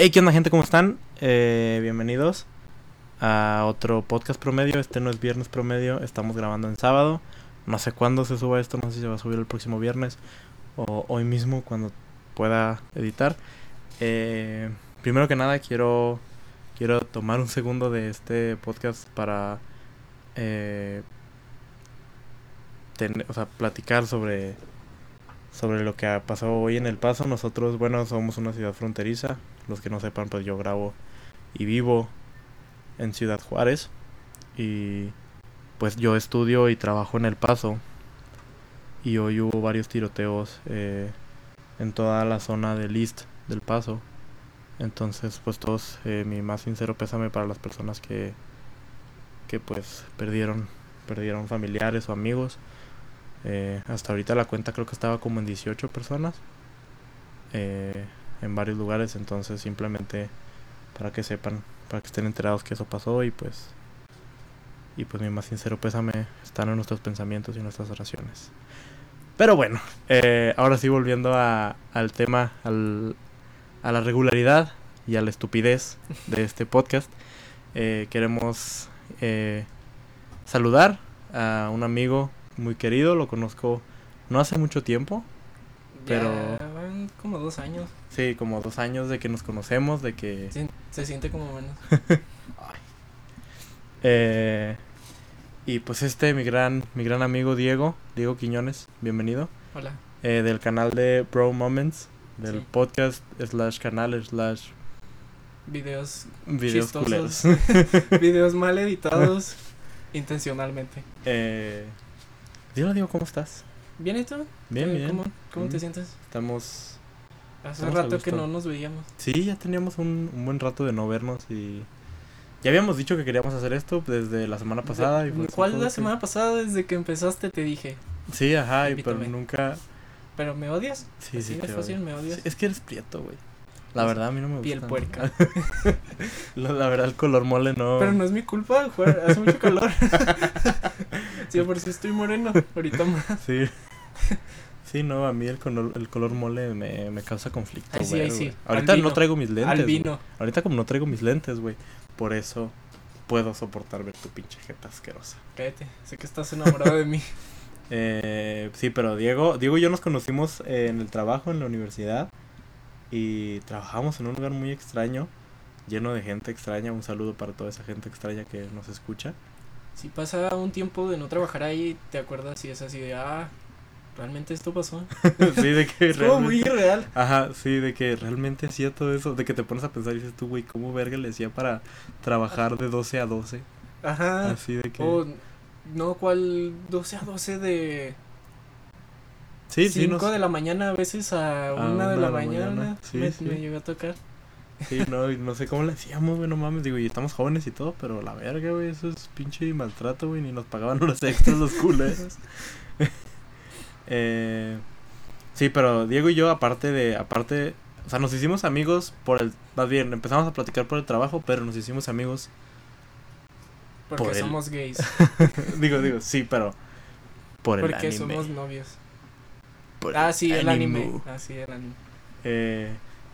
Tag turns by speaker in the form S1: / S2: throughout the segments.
S1: Hey, ¿qué onda gente? ¿Cómo están? Eh, bienvenidos a otro podcast promedio. Este no es viernes promedio, estamos grabando en sábado. No sé cuándo se suba esto, no sé si se va a subir el próximo viernes o hoy mismo cuando pueda editar. Eh, primero que nada quiero, quiero tomar un segundo de este podcast para eh, o sea, platicar sobre, sobre lo que ha pasado hoy en El Paso. Nosotros, bueno, somos una ciudad fronteriza. Los que no sepan, pues yo grabo y vivo en Ciudad Juárez. Y pues yo estudio y trabajo en El Paso. Y hoy hubo varios tiroteos eh, en toda la zona del East del Paso. Entonces, pues todos, eh, mi más sincero pésame para las personas que, que pues perdieron, perdieron familiares o amigos. Eh, hasta ahorita la cuenta creo que estaba como en 18 personas. eh, en varios lugares. Entonces simplemente para que sepan, para que estén enterados que eso pasó y pues... Y pues mi más sincero pésame están en nuestros pensamientos y nuestras oraciones. Pero bueno, eh, ahora sí volviendo a, al tema, al, a la regularidad y a la estupidez de este podcast. eh, queremos eh, saludar a un amigo muy querido, lo conozco no hace mucho tiempo, Pero-
S2: Ya como dos años.
S1: sí, como dos años de que nos conocemos, de que...
S2: Sí, se siente como menos.
S1: Eh, y pues este, mi gran, mi gran amigo Diego, Diego Quiñones, bienvenido,
S2: Hola.
S1: eh, del canal de Bro Moments, del
S2: Sí.
S1: podcast slash canal slash
S2: Videos,
S1: videos
S2: Chistosos. videos mal editados intencionalmente.
S1: eh, Diego, Diego, ¿cómo estás?
S2: ¿Bien y tú?
S1: Bien,
S2: ¿Qué-
S1: bien.
S2: ¿Cómo, cómo
S1: Mm.
S2: te sientes?
S1: Estamos...
S2: Hace
S1: Estamos a
S2: rato que no nos veíamos.
S1: Sí, ya teníamos un, un buen rato de no vernos y... Ya habíamos dicho que queríamos hacer esto desde la semana pasada. Y
S2: De-
S1: pues,
S2: ¿Cuál
S1: fue
S2: la
S1: que-
S2: semana pasada desde que empezaste te dije?
S1: Sí, ajá, y pero nunca...
S2: ¿Pero me odias?
S1: Sí,
S2: Así
S1: sí, te
S2: fácil
S1: odio.
S2: me odias.
S1: Sí, es que eres prieto, güey. La
S2: Pues,
S1: verdad, a mí no me gusta.
S2: Piel puerca.
S1: la, la verdad, el color mole no.
S2: Pero no es mi culpa, jugar, hace mucho calor. sí, por si estoy moreno, ahorita más.
S1: Sí. Sí, no, a mí el color, el color mole me, me causa conflicto.
S2: Ay, sí, ay, sí.
S1: Ahorita
S2: Albino.
S1: no traigo mis lentes.
S2: Al
S1: güey.
S2: vino.
S1: Ahorita, como no traigo mis lentes, güey. Por eso puedo soportar ver tu pinche jeta asquerosa.
S2: Cállate, sé que estás enamorado de mí.
S1: Eh, sí, pero Diego, Diego y yo nos conocimos en el trabajo, en la universidad. Y trabajamos en un lugar muy extraño, lleno de gente extraña. Un saludo para toda esa gente extraña que nos escucha.
S2: Si pasa un tiempo de no trabajar ahí, te acuerdas y es así de, ah, realmente esto pasó.
S1: sí, de que
S2: Es como muy irreal.
S1: Ajá, sí, de que realmente hacía todo eso. De que te pones a pensar y dices tú, güey, ¿cómo verga le hacía para trabajar de 12 a 12?
S2: Ajá.
S1: Así de que.
S2: O, no, ¿cuál? 12 a 12 de
S1: sí, sí,
S2: 5
S1: no,
S2: de la mañana a veces a 1 de la mañana.
S1: Sí,
S2: me,
S1: sí.
S2: me llegó a tocar.
S1: sí, no, y no sé cómo le hacíamos, güey, no mames. Digo, y estamos jóvenes y todo, pero la verga, güey, eso es pinche maltrato, güey. Ni nos pagaban horas extras los culeros. eh, sí, pero Diego y yo, aparte de. aparte O sea, nos hicimos amigos por el. Más bien, empezamos a platicar por el trabajo, pero nos hicimos amigos.
S2: Porque
S1: Por el-
S2: somos gays.
S1: digo, digo, sí, pero. Por el
S2: Porque
S1: anime.
S2: somos novios.
S1: por
S2: Ah, sí, el anime.
S1: anime.
S2: Ah, sí, el anime.
S1: Eh,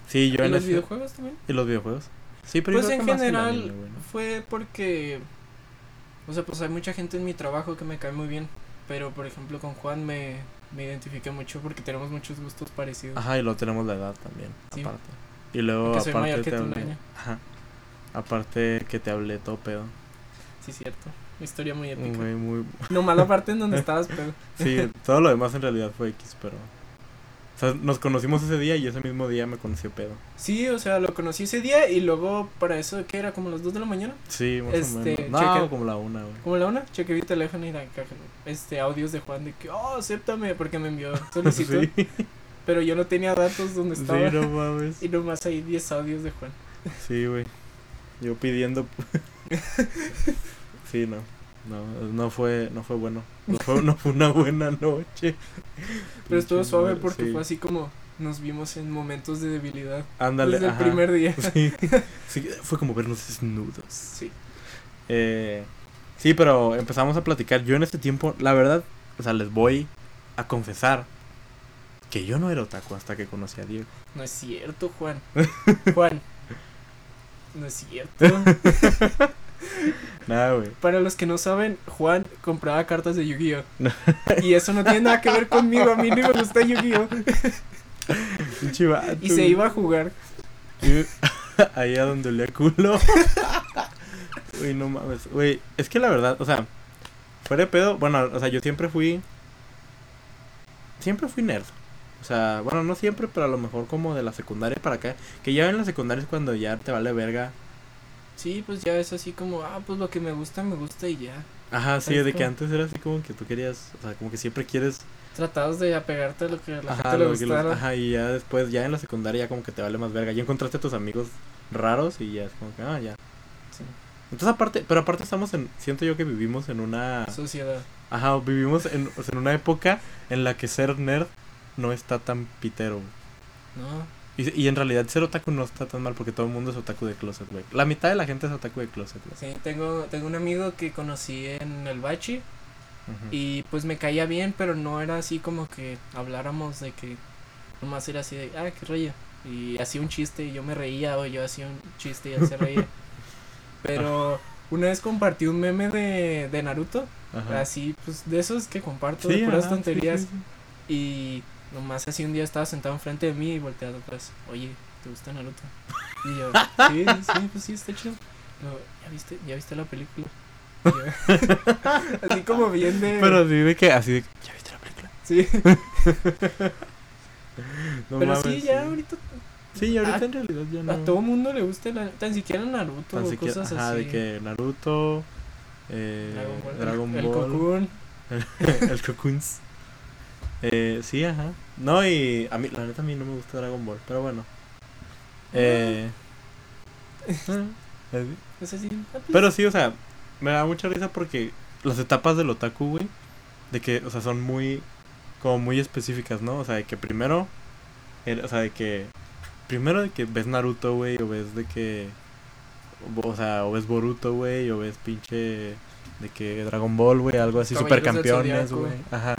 S1: sí, yo
S2: ¿Y
S1: en
S2: los videojuegos también?
S1: ¿Y los videojuegos? Sí, pero
S2: Pues en
S1: el
S2: general fue porque, o sea, pues hay mucha gente en mi trabajo que me cae muy bien, pero por ejemplo con Juan me, me identifiqué mucho porque tenemos muchos gustos parecidos.
S1: Ajá, y luego tenemos la edad también,
S2: Sí.
S1: aparte. Y luego, aparte, te hablé. Ajá. Aparte que te hablé todo pedo.
S2: Sí, cierto. Una historia muy épica.
S1: güey muy.
S2: Nomás la parte en donde estabas, pero
S1: Sí, todo lo demás en realidad fue X, pero. O sea, nos conocimos ese día y ese mismo día me conoció pedo.
S2: sí, o sea, lo conocí ese día y luego para eso, ¿qué era? ¿Como las 2 de la mañana?
S1: Sí, más
S2: Este,
S1: o menos. No,
S2: checa-
S1: como la una, güey.
S2: Como la una, chequé mi teléfono y la caja- este audios de Juan de que, oh, acéptame, porque me envió solicitud,
S1: Sí,
S2: pero yo no tenía datos donde
S1: sí,
S2: estaba.
S1: no mames.
S2: Y nomás hay 10 audios de Juan.
S1: Sí, güey. Yo pidiendo. sí, no. No, no fue, no fue bueno. No fue, no fue una buena noche.
S2: Pero estuvo suave porque
S1: sí.
S2: fue así como nos vimos en momentos de debilidad.
S1: Ándale,
S2: desde el primer día.
S1: Sí, sí, fue como vernos desnudos.
S2: Sí.
S1: Eh, sí, pero empezamos a platicar. Yo en este tiempo, la verdad, o sea, les voy a confesar que yo no era otaku hasta que conocí a Diego.
S2: No es cierto, Juan. Juan, No es cierto.
S1: Nada, güey.
S2: Para los que no saben, Juan compraba cartas de Yu-Gi-Oh! Y eso no tiene nada que ver conmigo, a mí no me gusta Yu-Gi-Oh! Y se iba a jugar.
S1: Y- Ahí a donde olía culo. Uy, no mames. Güey, es que la verdad, o sea, fuera de pedo, bueno, o sea, yo siempre fui. Siempre fui nerd. O sea, bueno, no siempre, pero a lo mejor como de la secundaria para acá. Que ya en la secundaria es cuando ya te vale verga.
S2: Sí, pues ya es así como, ah, pues lo que me gusta, me gusta y ya.
S1: Ajá, sí,
S2: ¿Sabes
S1: de que antes era así como que tú querías, o sea, como que siempre quieres.
S2: Tratados de apegarte a lo que la
S1: Ajá,
S2: gente le
S1: los- ajá, y ya después, ya en la secundaria ya como que te vale más verga. Ya encontraste a tus amigos raros y ya es como que, ah, ya.
S2: Sí.
S1: Entonces aparte, pero aparte estamos en, siento yo que vivimos en una,
S2: Sociedad.
S1: ajá, vivimos en, o sea, en una época en la que ser nerd no está tan pitero.
S2: No.
S1: Y, y en realidad ser otaku no está tan mal porque todo el mundo es otaku de closet, güey. La mitad de la gente es otaku de closet, güey.
S2: Sí, tengo, tengo un amigo que conocí en el bachi y pues me caía bien, pero no era así como que habláramos de que nomás era así de, ah, qué rollo. Y hacía un chiste y yo me reía o yo hacía un chiste y él se reía. Pero una vez compartí un meme de, de Naruto,
S1: Ajá.
S2: así pues de esos que comparto
S1: Sí,
S2: de puras
S1: ajá,
S2: tonterías.
S1: sí, sí.
S2: Y nomás así un día estaba sentado enfrente de mí y volteado atrás. Oye, ¿te gusta Naruto? Y yo, sí, sí, pues sí, está chido. Luego, ¿ya viste, ¿ya viste la película? Yo, así como bien de...
S1: Pero así de que, así de que, ¿ya viste la película?
S2: sí,
S1: No
S2: pero
S1: mames,
S2: sí, ya ahorita
S1: Sí, ahorita
S2: a-
S1: en realidad ya no.
S2: a todo mundo le gusta la, tan siquiera Naruto
S1: Tan
S2: o
S1: siquiera-
S2: cosas
S1: ajá,
S2: así.
S1: de que Naruto, eh,
S2: Dragon Ball,
S1: Dragon
S2: el, el Cocoon.
S1: el Cocoons. Eh, sí, ajá. No, y a mí, la neta, a mí no me gusta Dragon Ball, pero bueno. Eh, eh,
S2: Es así. pues,
S1: pero sí, o sea, me da mucha risa porque las etapas del otaku, güey, de que, o sea, son muy, como muy específicas, ¿no? O sea, de que primero, el- o sea, de que, primero de que ves Naruto, güey, o ves de que, o sea, o ves Boruto, güey, o ves pinche, de que Dragon Ball, güey, algo así, supercampeones, güey, ajá.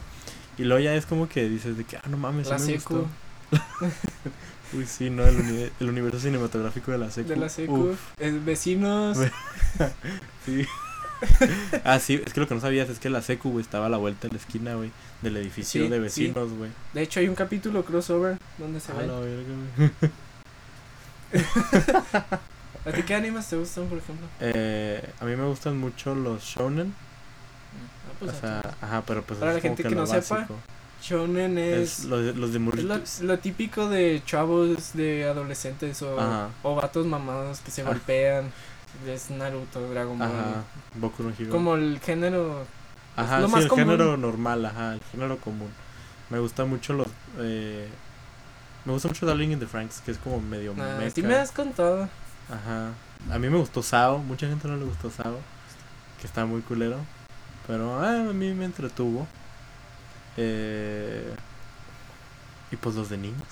S1: Y luego ya es como que dices de que, ah, no mames, sí
S2: la
S1: me
S2: secu.
S1: gustó. Uy, sí, no, el, uni- el universo cinematográfico de la secu.
S2: De la secu. Eh, vecinos.
S1: Ve- sí. ah, sí, es que lo que no sabías es que la secu, güey, estaba a la vuelta de la esquina, güey, del edificio
S2: Sí,
S1: de
S2: sí.
S1: vecinos, güey.
S2: De hecho, hay un capítulo crossover donde se
S1: A
S2: ve.
S1: la verga, güey.
S2: ¿A ti qué animes te gustan, por ejemplo?
S1: Eh, a mí me gustan mucho los shonen.
S2: Pues,
S1: o sea, ajá, pero pues
S2: Para la gente
S1: que
S2: que
S1: lo
S2: no sepa,
S1: básico.
S2: Shonen
S1: Es
S2: es,
S1: de- los de
S2: es lo, lo típico de chavos, de adolescentes o,
S1: Ajá.
S2: o vatos mamados que se golpean. Es Naruto, Dragon Ball.
S1: Ajá. Boku no Hero.
S2: Como el género.
S1: Ajá,
S2: lo
S1: sí,
S2: más
S1: el
S2: común.
S1: género normal, ajá, el género común. Me gusta mucho los... Eh, me gusta mucho Darling in the Franks, que es como medio
S2: Nah,
S1: mecha.
S2: sí me has contado.
S1: Ajá. A mí me gustó Sao, mucha gente no le gustó Sao, que está muy culero. Pero ah, a mí me entretuvo. Eh, y pues los de niños.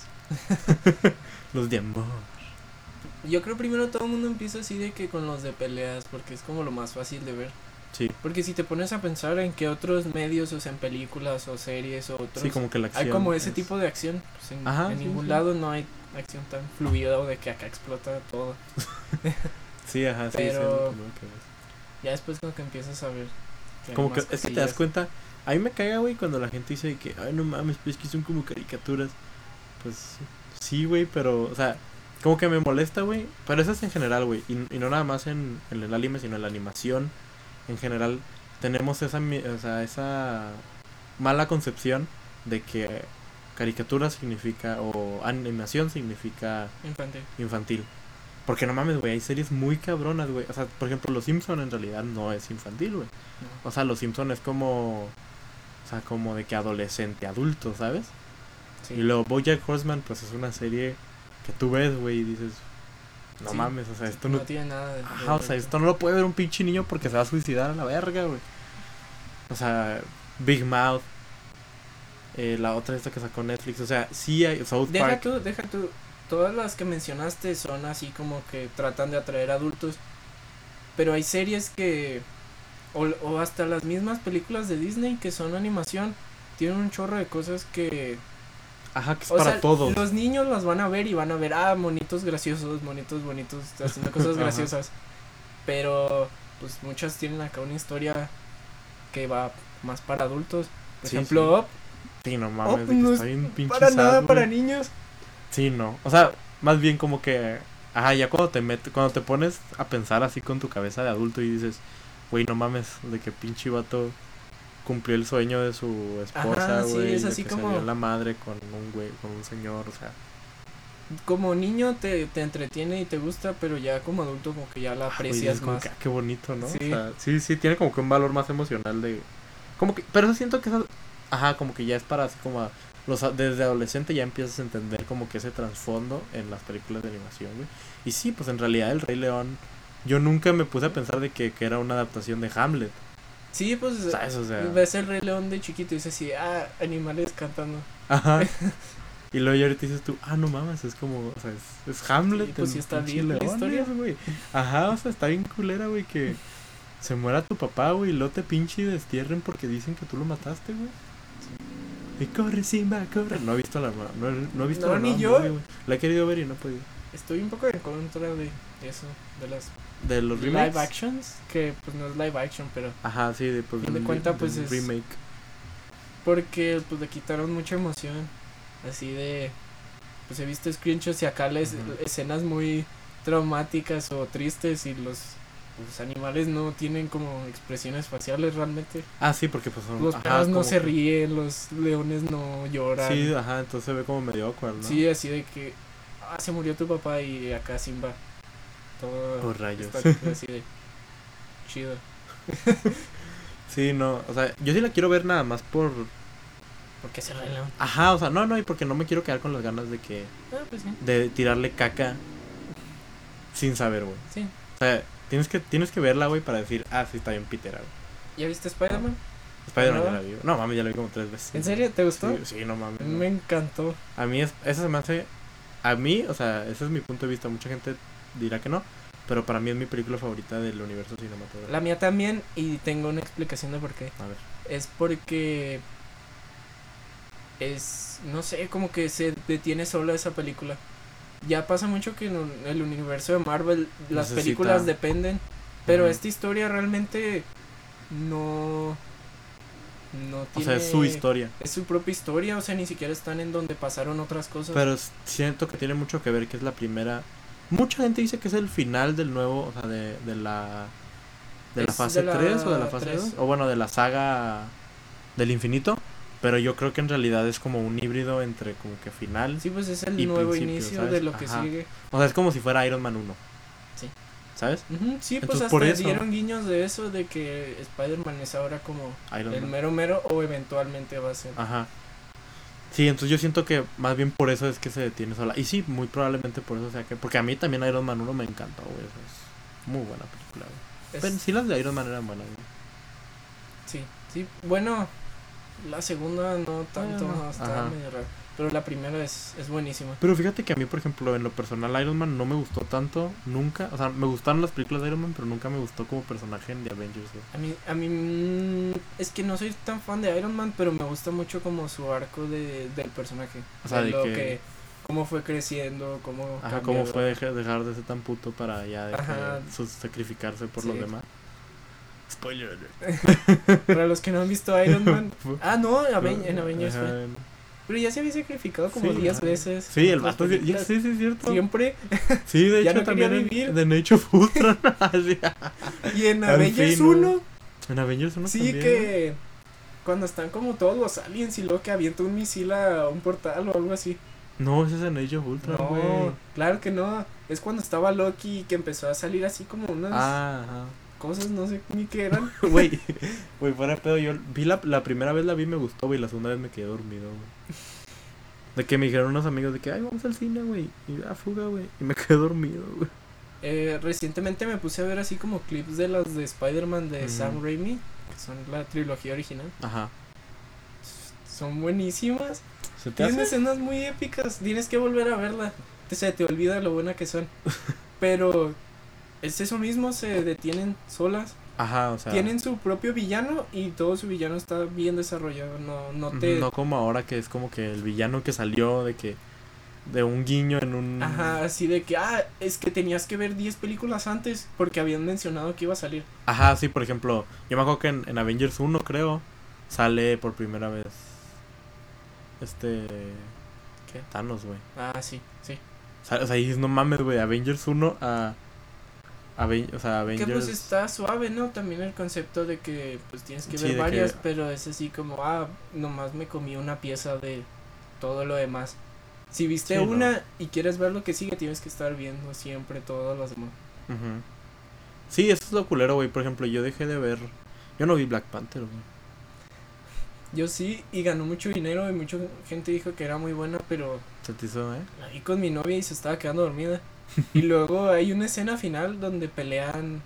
S1: los de amor.
S2: Yo creo primero todo el mundo empieza así de que con los de peleas, porque es como lo más fácil de ver.
S1: Sí,
S2: Porque si te pones a pensar en que otros medios, o sea, en películas o series o otros,
S1: sí, como que la acción.
S2: hay como ese
S1: es-
S2: tipo de acción. Pues en,
S1: Ajá,
S2: en
S1: sí,
S2: ningún
S1: sí.
S2: lado no hay acción tan fluida o de que acá explota todo.
S1: Sí, ajá, sí,
S2: Pero-. Ya después como que empiezas a ver.
S1: Como que es que te das cuenta. A mí me caga, güey, cuando la gente dice que, ay, no mames, pues es que son como caricaturas. Pues sí, güey, pero, o sea, como que me molesta, güey. Pero eso es en general, güey. Y, y no nada más en, en el anime, sino en la animación. En general, tenemos esa, o sea, esa mala concepción de que caricatura significa, o animación significa
S2: Infantil.
S1: infantil. Porque no mames, güey, hay series muy cabronas, güey. O sea, por ejemplo, Los Simpson en realidad no es infantil, güey.
S2: No.
S1: O sea, Los Simpson es como. O sea, como de que adolescente, adulto, ¿sabes?
S2: Sí.
S1: Y luego Bojack Horseman, pues es una serie que tú ves, güey, y dices. No
S2: Sí.
S1: mames, o sea, esto
S2: no,
S1: no.
S2: tiene nada de.
S1: Ajá, o sea, esto no lo puede ver un pinche niño porque se va a suicidar a la verga, güey. O sea, Big Mouth. eh, la otra esta que sacó Netflix. O sea, sí hay. South
S2: Deja
S1: Park.
S2: tú, deja tú. Todas las que mencionaste son así como que tratan de atraer adultos. Pero hay series que. O, o hasta las mismas películas de Disney que son animación. Tienen un chorro de cosas que.
S1: Ajá, que es
S2: O
S1: para
S2: sea,
S1: todos.
S2: los niños las van a ver y van a ver, ah, monitos graciosos, monitos bonitos, haciendo cosas graciosas. Pero, pues muchas tienen acá una historia que va más para adultos. Por
S1: Sí,
S2: ejemplo, Up,
S1: Sí, no mames, de que
S2: no
S1: está
S2: es
S1: bien pinche
S2: para
S1: sad,
S2: nada para niños.
S1: Sí, no. O sea, más bien como que. Ajá, ya cuando te metes, cuando te pones a pensar así con tu cabeza de adulto y dices, güey, no mames, de que pinche vato cumplió el sueño de su esposa,
S2: Ajá, sí,
S1: güey.
S2: es
S1: de
S2: así
S1: que
S2: como-
S1: se dio la madre con un güey, con un señor, o sea.
S2: Como niño te, te entretiene y te gusta, pero ya como adulto como que ya la
S1: ah, güey,
S2: aprecias más.
S1: que, ah, qué bonito, ¿no?
S2: Sí.
S1: O sea, sí, sí, tiene como que un valor más emocional de. Como que. Pero eso siento que eso. Ajá, como que ya es para así como. a- los, desde adolescente ya empiezas a entender como que ese trasfondo en las películas de animación, güey. Y sí, pues en realidad el Rey León. Yo nunca me puse a pensar de que, que era una adaptación de Hamlet.
S2: Sí, pues
S1: ¿Sabes? O sea.
S2: ves el Rey León de chiquito y dices así, ah, animales cantando.
S1: Ajá. Y luego ya ahorita dices tú, ah, no mames, es como, o sea, es, es Hamlet.
S2: Sí, pues sí está bien la historia.
S1: güey. Ajá, o sea, está bien culera, güey, que se muera tu papá, güey, y luego te pinche y destierren porque dicen que tú lo mataste, güey. Y corre, Simba, corre. No he visto la no, no he visto
S2: No,
S1: la
S2: ni yo.
S1: movie. La he querido ver y no he podido.
S2: Estoy un poco en contra de eso, de las
S1: De los remakes.
S2: live actions, que pues no es live action, pero
S1: Ajá, sí, de, pues,
S2: de cuenta, pues, es-
S1: remake.
S2: porque pues le quitaron mucha emoción, así de, pues he visto screenshots y acá les escenas muy traumáticas o tristes y los, los animales no tienen como expresiones faciales realmente.
S1: Ah, sí, porque pues son.
S2: Los
S1: ajá,
S2: perros no
S1: como
S2: se ríen, los leones no lloran.
S1: Sí, ajá, entonces se ve como medio awkward, ¿no?
S2: Sí, así de que ah, se murió tu papá y acá Simba. Todo
S1: Por rayos.
S2: así de chido.
S1: Sí, no, o sea, yo sí la quiero ver nada más por
S2: Porque se Rey León.
S1: Ajá, o sea, no, no, y porque no me quiero quedar con las ganas de que.
S2: Ah, pues sí.
S1: de tirarle caca sin saber, güey.
S2: Sí.
S1: O sea, tienes que, tienes que verla, güey, para decir, ah, sí, está bien pitera, güey.
S2: ¿Ya viste Spider-Man?
S1: Spider-Man ya la vi. No, mames, ya la vi como tres veces.
S2: ¿En serio? ¿Te gustó?
S1: Sí, sí, no mames. No.
S2: Me encantó.
S1: A mí, es, eso se me hace. A mí, o sea, ese es mi punto de vista. Mucha gente dirá que no. Pero para mí es mi película favorita del universo cinematográfico.
S2: La mía también, y tengo una explicación de por qué.
S1: A ver.
S2: Es porque es, no sé, como que se detiene sola esa película. Ya pasa mucho que en un- el universo de Marvel las
S1: Necesita-
S2: películas dependen, pero esta historia realmente no no
S1: O
S2: tiene
S1: sea, es su historia.
S2: es su propia historia, o sea, ni siquiera están en donde pasaron otras cosas.
S1: Pero siento que tiene mucho que ver que es la primera. Mucha gente dice que es el final del nuevo, o sea, de, de la. De la fase
S2: de la
S1: 3 o de la fase
S2: tres.
S1: 2. O bueno, de la saga del infinito. Pero yo creo que en realidad es como un híbrido entre como que final.
S2: sí, pues es el
S1: y
S2: nuevo inicio
S1: ¿sabes?
S2: de lo que
S1: Ajá.
S2: sigue.
S1: O sea, es como si fuera Iron Man 1.
S2: Sí.
S1: ¿Sabes?
S2: Sí, pues
S1: Entonces,
S2: hasta
S1: por eso-
S2: dieron guiños de eso, de que Spider-Man es ahora como
S1: Iron
S2: el
S1: Man.
S2: mero mero o eventualmente va a ser.
S1: Ajá. Sí, entonces yo siento que más bien por eso es que se detiene sola. Y sí, muy probablemente por eso sea que. Porque a mí también Iron Man 1 me encantó, güey. es muy buena película, güey.
S2: Es-
S1: Pero sí, las de Iron Man eran buenas, güey.
S2: Sí, sí. Bueno, la segunda no tanto, no, está
S1: ajá.
S2: medio raro. Pero la primera es, es buenísima.
S1: Pero fíjate que a mí, por ejemplo, en lo personal, Iron Man no me gustó tanto, nunca. O sea, me gustaron las películas de Iron Man, pero nunca me gustó como personaje en The Avengers.
S2: A mí, a mí mm, es que no soy tan fan de Iron Man, pero me gusta mucho como su arco de, del personaje.
S1: O sea, de
S2: lo
S1: que-
S2: cómo fue creciendo, cómo
S1: Ajá,
S2: cambió.
S1: cómo fue dejar, dejar de ser tan puto para ya de que sacrificarse por
S2: Sí.
S1: los demás. Spoiler.
S2: Para los que no han visto Iron Man. ah, no, Aven- en Avengers
S1: Ajá,
S2: fue.
S1: en-
S2: Pero ya se había sacrificado como
S1: Sí,
S2: 10
S1: ajá.
S2: veces.
S1: Sí, el vato, sí, ya, sí, sí, es cierto.
S2: Siempre.
S1: Sí, de
S2: Ya
S1: hecho
S2: no
S1: también en- de Nature of Ultron. Así.
S2: Y en Avengers
S1: fin,
S2: 1.
S1: En Avengers 1
S2: Sí,
S1: también.
S2: que cuando están como todos los aliens y luego que avienta un misil a un portal o algo así.
S1: No, ese es en Age of Ultron,
S2: No, claro que no. Es cuando estaba Loki y que empezó a salir así como unas
S1: Ah,
S2: cosas, no sé ni qué eran.
S1: Güey, güey, fuera de pedo, yo vi la, la primera vez la vi y me gustó, güey, la segunda vez me quedé dormido, güey. De que me dijeron unos amigos de que, ay, vamos al cine, güey. Y a fuga, güey. Y me quedé dormido, güey.
S2: Eh, recientemente me puse a ver así como clips de las de Spider-Man de. Sam Raimi, que son la trilogía original.
S1: Ajá.
S2: Son buenísimas.
S1: ¿Se te
S2: Tienen
S1: hace?
S2: escenas muy épicas. Tienes que volver a verla. Te- Se te olvida lo buena que son. Pero es eso mismo, se detienen solas.
S1: Ajá, o sea.
S2: tienen su propio villano y todo su villano está bien desarrollado. No, no te.
S1: No como ahora que es como que el villano que salió de que. De un guiño en un.
S2: Ajá, así de que, ah, es que tenías que ver 10 películas antes porque habían mencionado que iba a salir.
S1: Ajá, sí, por ejemplo. Yo me acuerdo que en, en Avengers 1, creo. Sale por primera vez. Este.
S2: ¿Qué?
S1: Thanos, güey.
S2: Ah, sí, sí.
S1: O sea, o sea, dices, no mames, güey. Avengers 1 a. Aven- o sea, Avengers.
S2: Que pues está suave, ¿no? También el concepto de que pues tienes que
S1: Sí,
S2: ver
S1: que-
S2: varias, pero es así como, ah, nomás me comí una pieza de todo lo demás. Si viste
S1: Sí, ¿no?
S2: una y quieres ver lo que sigue, tienes que estar viendo siempre todos los demás.
S1: Ujú. Sí, eso es lo culero, güey. Por ejemplo, yo dejé de ver. Yo no vi Black Panther, güey.
S2: Yo sí, y ganó mucho dinero y mucha gente dijo que era muy buena, pero
S1: Se te hizo, eh?
S2: vi con mi novia y se estaba quedando dormida. Y luego hay una escena final donde pelean,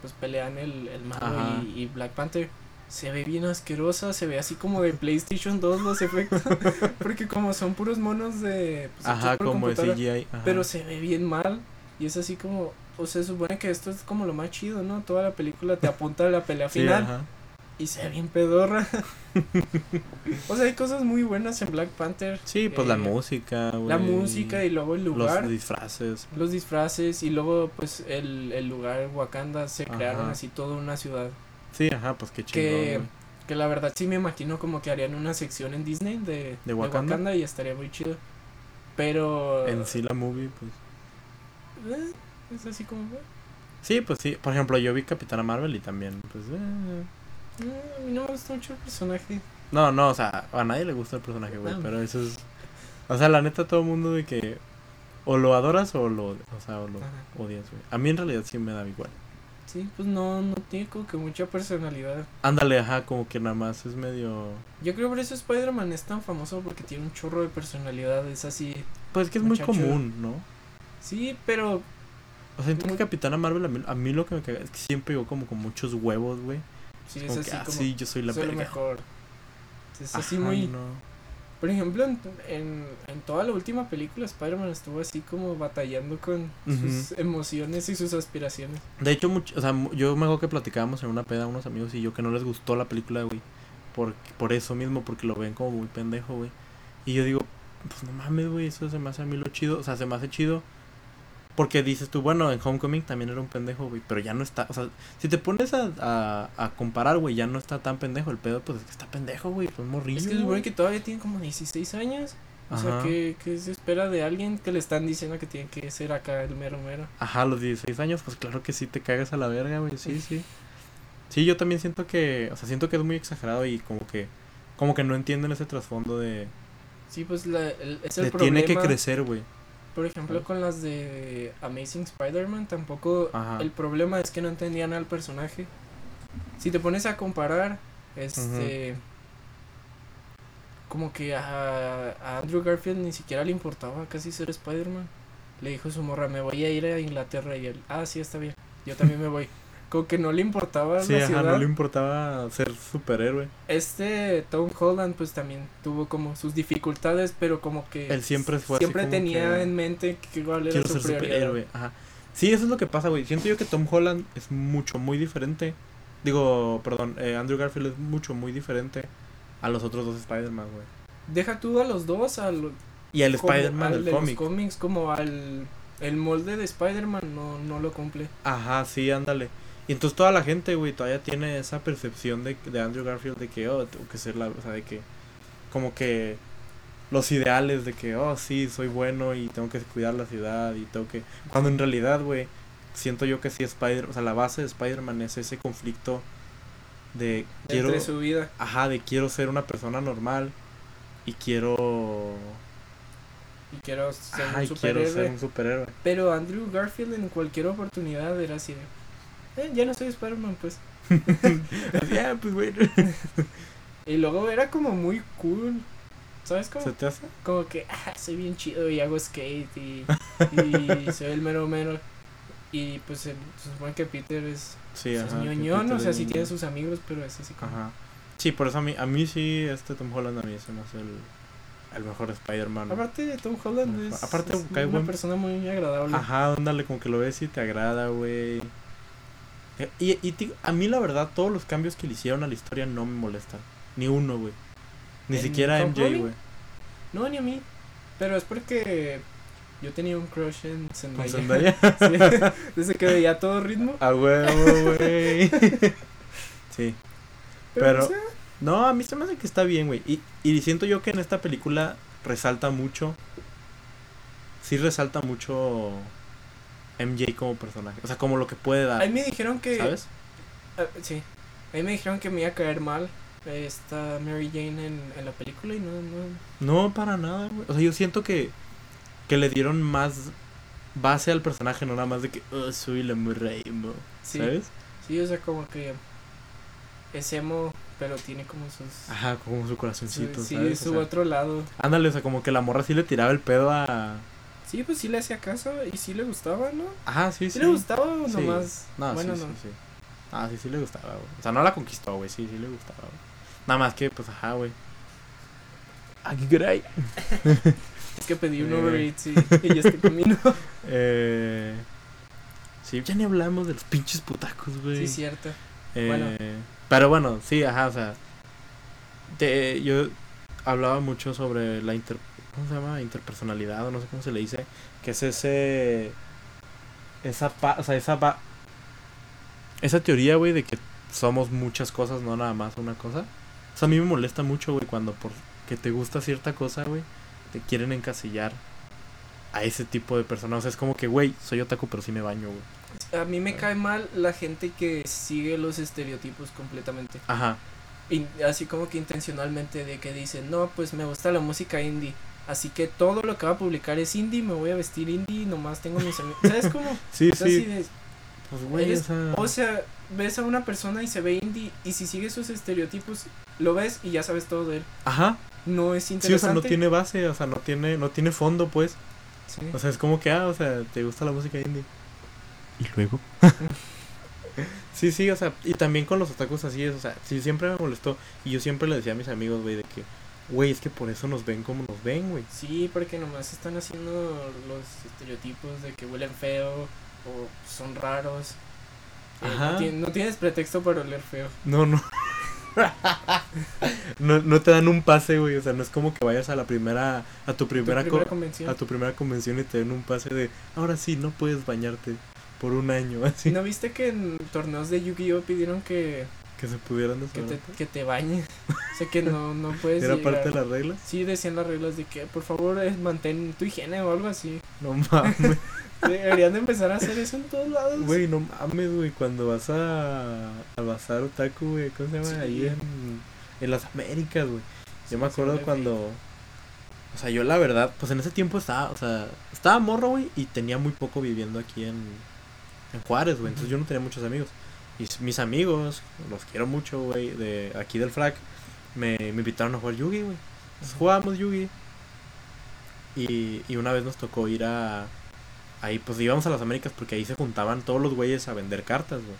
S2: pues pelean el, el
S1: Ajá.
S2: y, y Black Panther. Se ve bien asquerosa, se ve así como de PlayStation 2 los efectos. porque como son puros monos de... pues,
S1: Ajá, como de CGI. Ajá.
S2: Pero se ve bien mal. Y es así como... O sea, se supone que esto es como lo más chido, ¿no? Toda la película te apunta a la pelea
S1: Sí,
S2: final.
S1: ajá.
S2: Y se ve bien pedorra. o sea, hay cosas muy buenas en Black Panther.
S1: Sí, pues la
S2: Eh,
S1: música, güey.
S2: La música y luego el lugar.
S1: Los disfraces.
S2: Los disfraces y luego pues el, el lugar Wakanda se crearon así toda una ciudad.
S1: Sí, ajá, pues qué
S2: Que,
S1: chido.
S2: que la verdad sí me imagino como que harían una sección en Disney de,
S1: ¿De Wakanda?
S2: y estaría muy chido. Pero...
S1: En sí la movie, pues.
S2: eh, es así como...
S1: Sí, pues sí. Por ejemplo, yo vi Capitana Marvel y también, pues. eh.
S2: A mí no me gusta mucho el personaje.
S1: No, no, o sea, a nadie le gusta el personaje, güey.
S2: Ah.
S1: Pero eso es. O sea, la neta, todo el mundo de que. O lo adoras o lo, o sea, o lo
S2: Ajá.
S1: odias, güey. A mí en realidad sí me da igual.
S2: Sí, pues no, no tiene como que mucha personalidad.
S1: Ándale, ajá, como que nada más es medio.
S2: Yo creo por eso Spider-Man es tan famoso porque tiene un chorro de personalidad. Es así.
S1: Pues que es muy común, ¿no?
S2: Sí, pero
S1: O sea,
S2: Muy-
S1: Capitana Marvel a mí, a mí lo que me caga es que siempre llegó como con muchos huevos, güey.
S2: Sí es
S1: Como
S2: así
S1: que, ah,
S2: como.
S1: sí, yo soy la
S2: soy lo mejor. Es así muy.
S1: no.
S2: Por ejemplo, en, en, en toda la última película, Spider-Man estuvo así como batallando con sus emociones y sus aspiraciones.
S1: De hecho, much- o sea, yo me acuerdo que platicábamos en una peda unos amigos y yo que no les gustó la película, güey. Por, por eso mismo, porque lo ven como muy pendejo, güey. Y yo digo, pues no mames, güey, eso se me hace a mí lo chido. O sea, se me hace chido. Porque dices tú, bueno, en Homecoming también era un pendejo, güey. Pero ya no está, o sea, si te pones a, a, a comparar, güey, ya no está tan pendejo. El pedo, pues es que está pendejo, güey. Pues morrillo.
S2: Es que se supone que todavía tiene como 16 años. O sea. ¿qué, qué se espera de alguien que le están diciendo que tiene que ser acá el mero mero?
S1: Ajá, los 16 años, pues claro que sí te cagas a la verga, güey. Sí, sí. Sí, yo también siento que, o sea, siento que es muy exagerado y como que, como que no entienden ese trasfondo de,
S2: Sí, pues la, el, es el problema.
S1: tiene que crecer, güey.
S2: Por ejemplo, con las de Amazing Spider-Man, tampoco
S1: Ajá.
S2: el problema es que no entendían al personaje. Si te pones a comparar, este. Como que a, a Andrew Garfield ni siquiera le importaba casi ser Spider-Man. Le dijo a su morra, me voy a ir a Inglaterra. Y él, ah, sí, está bien. Yo también me voy. Como que no le importaba
S1: Sí,
S2: la
S1: ajá,
S2: ciudad.
S1: no le importaba ser superhéroe.
S2: Este Tom Holland, pues también tuvo como sus dificultades, pero como que.
S1: Él siempre fue así
S2: Siempre
S1: como
S2: tenía
S1: que,
S2: en mente que igual era
S1: Quiero
S2: su
S1: superhéroe, ajá. Sí, eso es lo que pasa, güey. Siento yo que Tom Holland es mucho, muy diferente. Digo, perdón, eh, Andrew Garfield es mucho, muy diferente a los otros dos Spider-Man, güey.
S2: Deja tú a los dos, al,
S1: Y
S2: como
S1: Spider-Man
S2: al
S1: del
S2: de los
S1: cómic.
S2: cómics, como al el molde de Spider-Man no, no lo cumple.
S1: Ajá, sí, ándale. Y entonces toda la gente, güey, todavía tiene esa percepción de, de Andrew Garfield de que, oh, tengo que ser la, o sea, de que, como que los ideales de que, oh, sí, soy bueno y tengo que cuidar la ciudad y tengo que... Cuando en realidad, güey, siento yo que sí Spider, o sea, la base de Spider-Man es ese conflicto de quiero,
S2: Entre su vida.
S1: ajá, de quiero ser una persona normal y quiero,
S2: Y quiero ser
S1: ajá,
S2: un
S1: y quiero ser un superhéroe.
S2: Pero Andrew Garfield en cualquier oportunidad era así de, eh, ya no soy Spider-Man, pues.
S1: Ya, pues, güey,
S2: Y luego era como muy cool. ¿Sabes cómo?
S1: ¿se te hace?
S2: Como que, ah, soy bien chido y hago skate y, y soy el mero mero. Y pues se supone que Peter es,
S1: Sí,
S2: es
S1: ajá. que
S2: ñoñón, o sea, sí tiene sus amigos, pero es así como...
S1: Ajá. Sí, por eso a mí, a mí sí, este Tom Holland a mí se me hace el, el mejor Spider-Man.
S2: Aparte, Tom Holland es,
S1: Aparte,
S2: es
S1: cae
S2: una
S1: buen-
S2: persona muy agradable.
S1: Ajá, ándale, como que lo ves y te agrada, güey. Y, a mí la verdad, todos los cambios que le hicieron a la historia no me molestan. Ni uno, güey. Ni
S2: ¿En
S1: siquiera MJ, güey.
S2: No, ni a mí. Pero es porque yo tenía un crush en Zendaya.
S1: Zendaya.
S2: Sí, desde que veía todo ritmo.
S1: A huevo, güey. sí. Pero- No, a mí se me hace que está bien, güey. Y, y siento yo que en esta película resalta mucho. Sí resalta mucho MJ como personaje. O sea, como lo que puede
S2: a
S1: dar.
S2: mí me dijeron que.
S1: ¿Sabes?
S2: ah, sí. A mí me dijeron que me iba a caer mal esta Mary Jane en, en la película y no, no.
S1: No, para nada, güey. O sea, yo siento que, que le dieron más base al personaje, no nada más de que, oh, soy la Rainbow.
S2: Sí,
S1: ¿Sabes?
S2: sí, o sea, como que es emo, pero tiene como sus.
S1: Ajá, como su
S2: su-
S1: corazoncito,
S2: sí,
S1: ¿sabes? O
S2: su
S1: sea,
S2: otro lado.
S1: ándale, o sea, como que la morra sí le tiraba el pedo a.
S2: Sí, pues sí le hacía caso y sí le gustaba, ¿no?
S1: Ajá, sí,
S2: ¿Sí,
S1: sí.
S2: le gustaba o
S1: Sí.
S2: nomás?
S1: No,
S2: bueno,
S1: sí,
S2: no.
S1: sí, sí. Ah, sí, sí le gustaba, güey. O sea, no la conquistó, güey. Sí, sí le gustaba, güey. Nada más que, pues, ajá, güey. Aquí caray.
S2: Es que pedí un
S1: Eh.
S2: Uber Eats y, y ya estoy comiendo.
S1: Eh. Sí, ya ni hablamos de los pinches putacos, güey.
S2: Sí, cierto.
S1: Eh,
S2: bueno.
S1: Pero bueno, sí, ajá, o sea. te- yo hablaba mucho sobre la inter. ¿Cómo se llama? Interpersonalidad, o no sé cómo se le dice. Que es ese. Esa. Pa, o sea, esa. pa- esa teoría, güey, de que somos muchas cosas, no nada más una cosa. O sea, a mí me molesta mucho, güey, cuando por que te gusta cierta cosa, güey, te quieren encasillar a ese tipo de personas. O sea, es como que, güey, soy otaku, pero sí me baño, güey.
S2: A mí me cae mal la gente que sigue los estereotipos completamente.
S1: Ajá.
S2: Y así como que intencionalmente de que dicen, no, pues me gusta la música indie. Así que todo lo que va a publicar es indie, me voy a vestir indie, nomás tengo mis amigos. ¿Sabes cómo?
S1: Sí,
S2: O sea, así
S1: sí.
S2: de-
S1: Pues, güey, o
S2: eres-
S1: sea.
S2: o sea, ves a una persona y se ve indie y si sigue sus estereotipos, lo ves y ya sabes todo de él.
S1: Ajá.
S2: No es
S1: Sí, o
S2: interesante.
S1: sea, no tiene base, o sea, no tiene, no tiene fondo, pues.
S2: Sí.
S1: O sea, es como que, ah, o sea, te gusta la música indie. ¿Y luego? sí, sí, o sea, y también con los otakus así es, o sea, sí, siempre me molestó. Y yo siempre le decía a mis amigos, güey, de que, güey, es que por eso nos ven como nos ven, güey.
S2: Sí, porque nomás están haciendo los estereotipos de que huelen feo o son raros. Eh,
S1: Ajá.
S2: No, tien- no tienes pretexto para oler feo.
S1: No, no. no, no te dan un pase, güey, o sea, no es como que vayas a la primera, a tu
S2: Tu
S1: primera,
S2: primera
S1: co-
S2: convención.
S1: a tu primera convención y te den un pase de, ahora sí, no puedes bañarte por un año, así.
S2: ¿No viste que en torneos de Yu-Gi-Oh pidieron que,
S1: Que se pudieran
S2: que, te, que te bañes? o sea que no, no puedes
S1: Era
S2: llegar.
S1: parte de las reglas.
S2: Sí, decían las reglas de que por favor eh, mantén tu higiene o algo así.
S1: No mames.
S2: Deberían de empezar a hacer eso en todos lados.
S1: Güey, no mames, güey. Cuando vas a. al bazar otaku, güey. ¿Cómo se llama?
S2: Sí.
S1: Ahí en. en las Américas, güey.
S2: Sí,
S1: Yo me acuerdo cuando. O sea, yo la verdad, pues en ese tiempo estaba, o sea, estaba morro, güey, y tenía muy poco viviendo aquí en, en Juárez, güey. Entonces yo no tenía muchos amigos. Y mis amigos, los quiero mucho, güey, de aquí del FLAC, me, me invitaron a jugar Yugi, güey. Entonces jugábamos Yugi. Y, y una vez nos tocó ir a. Ahí, pues íbamos a las Américas porque ahí se juntaban todos los güeyes a vender cartas, güey.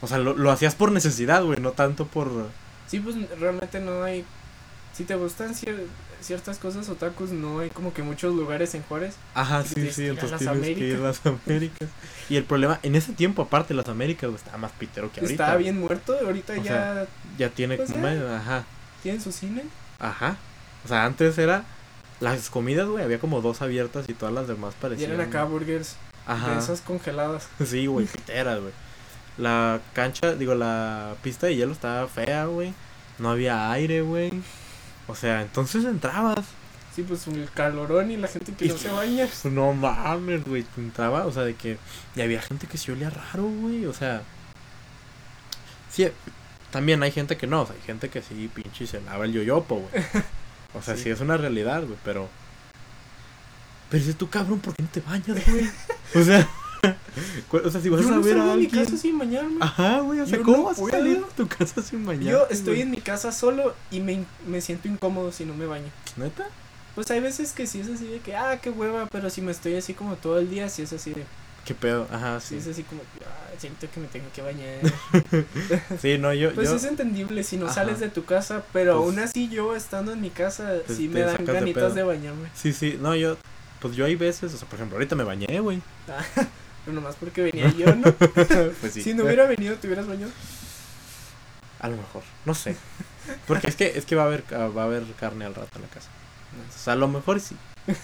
S1: O sea, lo, lo hacías por necesidad, güey, no tanto por.
S2: Sí, pues realmente no hay. Si te gustan cier- ciertas cosas otakus, no hay como que muchos lugares en Juárez.
S1: Ajá,
S2: Y
S1: sí,
S2: tienes
S1: sí, entonces tienes que ir a las Américas. Y el problema, en ese tiempo, aparte, las Américas, estaba más pitero que ahorita.
S2: Estaba bien muerto, ahorita
S1: O
S2: ya
S1: sea, Ya tiene
S2: pues,
S1: como. Ajá,
S2: tienen su cine.
S1: ajá. O sea, antes era. Las comidas, güey, había como dos abiertas y todas las demás parecían.
S2: Tienen acá burgers
S1: Ajá.
S2: de esas congeladas.
S1: Sí, güey, piteras, güey. La cancha, digo, la pista de hielo estaba fea, güey. No había aire, güey. O sea, entonces entrabas.
S2: Sí, pues el calorón y la gente que
S1: Y-
S2: no se baña.
S1: Pues no mames, güey. Entraba, o sea, de que. Y había gente que se olía raro, güey. O sea. Sí, también hay gente que no. O sea, hay gente que sí, pinche, se lava el yoyopo, güey. O sea, sí,
S2: Sí.
S1: es una realidad, güey, pero. Pero dices tú, cabrón, ¿por qué no te bañas, güey? o sea. o sea, si vas
S2: Yo
S1: a
S2: no
S1: ver a
S2: de mi
S1: alguien.
S2: casa sin bañarme.
S1: Ajá, güey, o sea,
S2: Yo
S1: ¿cómo
S2: no
S1: vas a
S2: puedo.
S1: salir de tu casa sin bañarte?
S2: Yo estoy
S1: güey?
S2: en mi casa solo y me, me siento incómodo si no me baño.
S1: ¿Neta?
S2: Pues hay veces que sí es así de que, ah, qué hueva, pero si me estoy así como todo el día, sí es así de,
S1: ¿Qué pedo? Ajá,
S2: sí
S1: sí.
S2: es así como, ah, siento que me tengo que bañar.
S1: Sí, no, yo.
S2: Pues
S1: yo
S2: es entendible si no
S1: Ajá.
S2: sales de tu casa, pero
S1: Pues-
S2: aún así yo estando en mi casa
S1: Te-
S2: sí me dan
S1: de
S2: ganitas
S1: pedo.
S2: de bañarme.
S1: Sí, sí, no, yo. Pues yo hay veces, o sea, por ejemplo, ahorita me bañé, güey.
S2: Pero nomás porque venía yo, ¿no?
S1: pues sí.
S2: Si no hubiera venido, ¿te hubieras bañado?
S1: A lo mejor, no sé. Porque es que es que va a haber ah, va a haber carne al rato en la casa. O sea, a lo mejor sí.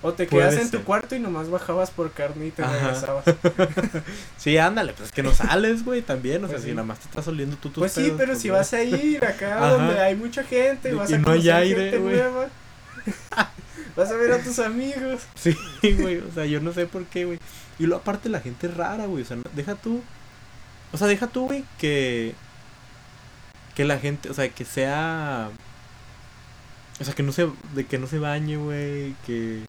S2: O te quedas en
S1: ser.
S2: tu cuarto y nomás bajabas por carne y te
S1: Ajá.
S2: regresabas.
S1: Sí, ándale, pues es que no sales, güey, también. O sea,
S2: Pues
S1: si
S2: sí.
S1: nada más te estás oliendo tú tus
S2: Pues sí, pero
S1: pues
S2: si vas a ir acá
S1: Ajá.
S2: donde hay mucha gente,
S1: De
S2: vas a
S1: no hay aire,
S2: gente nueva. Vas a ver a tus amigos.
S1: Sí, güey, o sea, yo no sé por qué, güey. Y lo aparte la gente es rara, güey, o sea, deja tú. O sea, deja tú, güey, que que la gente, o sea, que sea o sea, que no se de que no se bañe, güey, que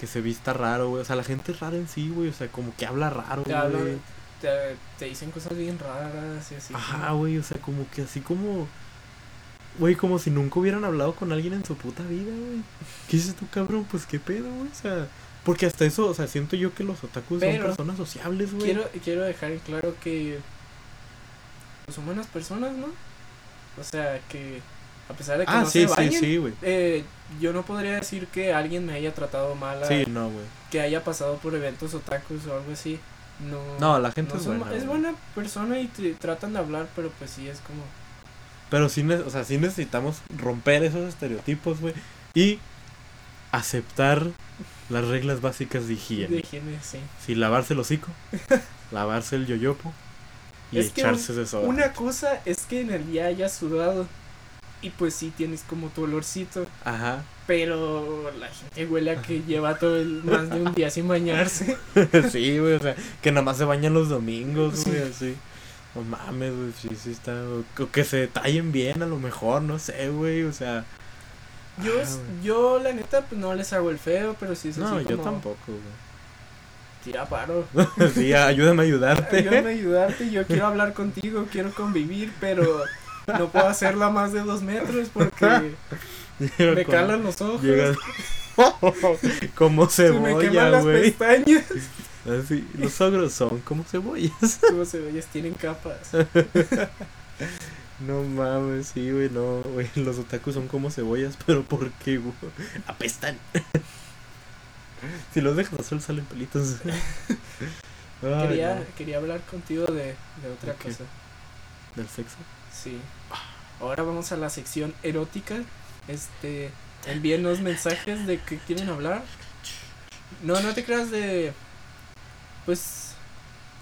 S1: que se vista raro, güey. O sea, la gente es rara en sí, güey, o sea, como que habla raro, güey.
S2: te, te dicen cosas bien raras y así.
S1: Ajá, güey, o sea, como que así como Güey, como si nunca hubieran hablado con alguien en su puta vida, güey. ¿Qué dices tú, cabrón? Pues qué pedo, güey. O sea, porque hasta eso, o sea, siento yo que los otakus
S2: Pero-
S1: son personas sociables, güey.
S2: Quiero, quiero dejar en claro que pues, son buenas personas, ¿no? O sea, que a pesar de que
S1: Ah,
S2: no
S1: sí,
S2: se
S1: sí,
S2: bañen,
S1: sí, güey.
S2: eh, yo no podría decir que alguien me haya tratado mal, a-
S1: Sí, no, güey.
S2: que haya pasado por eventos otakus o algo así. No,
S1: No, la gente
S2: no
S1: es buena.
S2: es buena persona y te tratan de hablar, pero pues sí es como...
S1: Pero sí, ne- o sea, sí necesitamos romper esos estereotipos, güey. Y aceptar las reglas básicas de higiene.
S2: De higiene, sí.
S1: Sí, lavarse el hocico, lavarse el yoyopo y
S2: Es
S1: echarse de soda.
S2: Una cosa es que en el día hayas sudado y pues sí tienes como tu olorcito,
S1: Ajá.
S2: pero la gente huele a que lleva todo el, más de un día sin bañarse.
S1: sí, güey, o sea, que nada más se bañan los domingos,
S2: Sí.
S1: güey, así. No mames, güey, sí, sí está. O que se tallen bien, a lo mejor, no sé, güey, o sea.
S2: Yo,
S1: Ah,
S2: es-
S1: güey.
S2: yo la neta pues no les hago el feo, pero sí es
S1: No,
S2: así
S1: yo
S2: como,
S1: tampoco,
S2: Tira paro.
S1: güey. sí, ayúdame a ayudarte.
S2: Ayúdame a ayudarte, yo quiero hablar contigo, quiero convivir, pero no puedo hacerla más de dos metros porque me calan los ojos.
S1: Llega. como
S2: se me queman
S1: cebolla,
S2: las
S1: güey.
S2: pestañas.
S1: Así, los ogros son como cebollas.
S2: Como cebollas tienen capas.
S1: No mames, sí, güey, no, güey. Los otakus son como cebollas, pero ¿por qué, güey? Apestan. si los dejas al sol salen pelitos. Ay,
S2: quería,
S1: no.
S2: quería hablar contigo de, de otra cosa.
S1: Del sexo.
S2: Sí. Ahora vamos a la sección erótica. Este, envíenos mensajes de que quieren hablar. No, no te creas de pues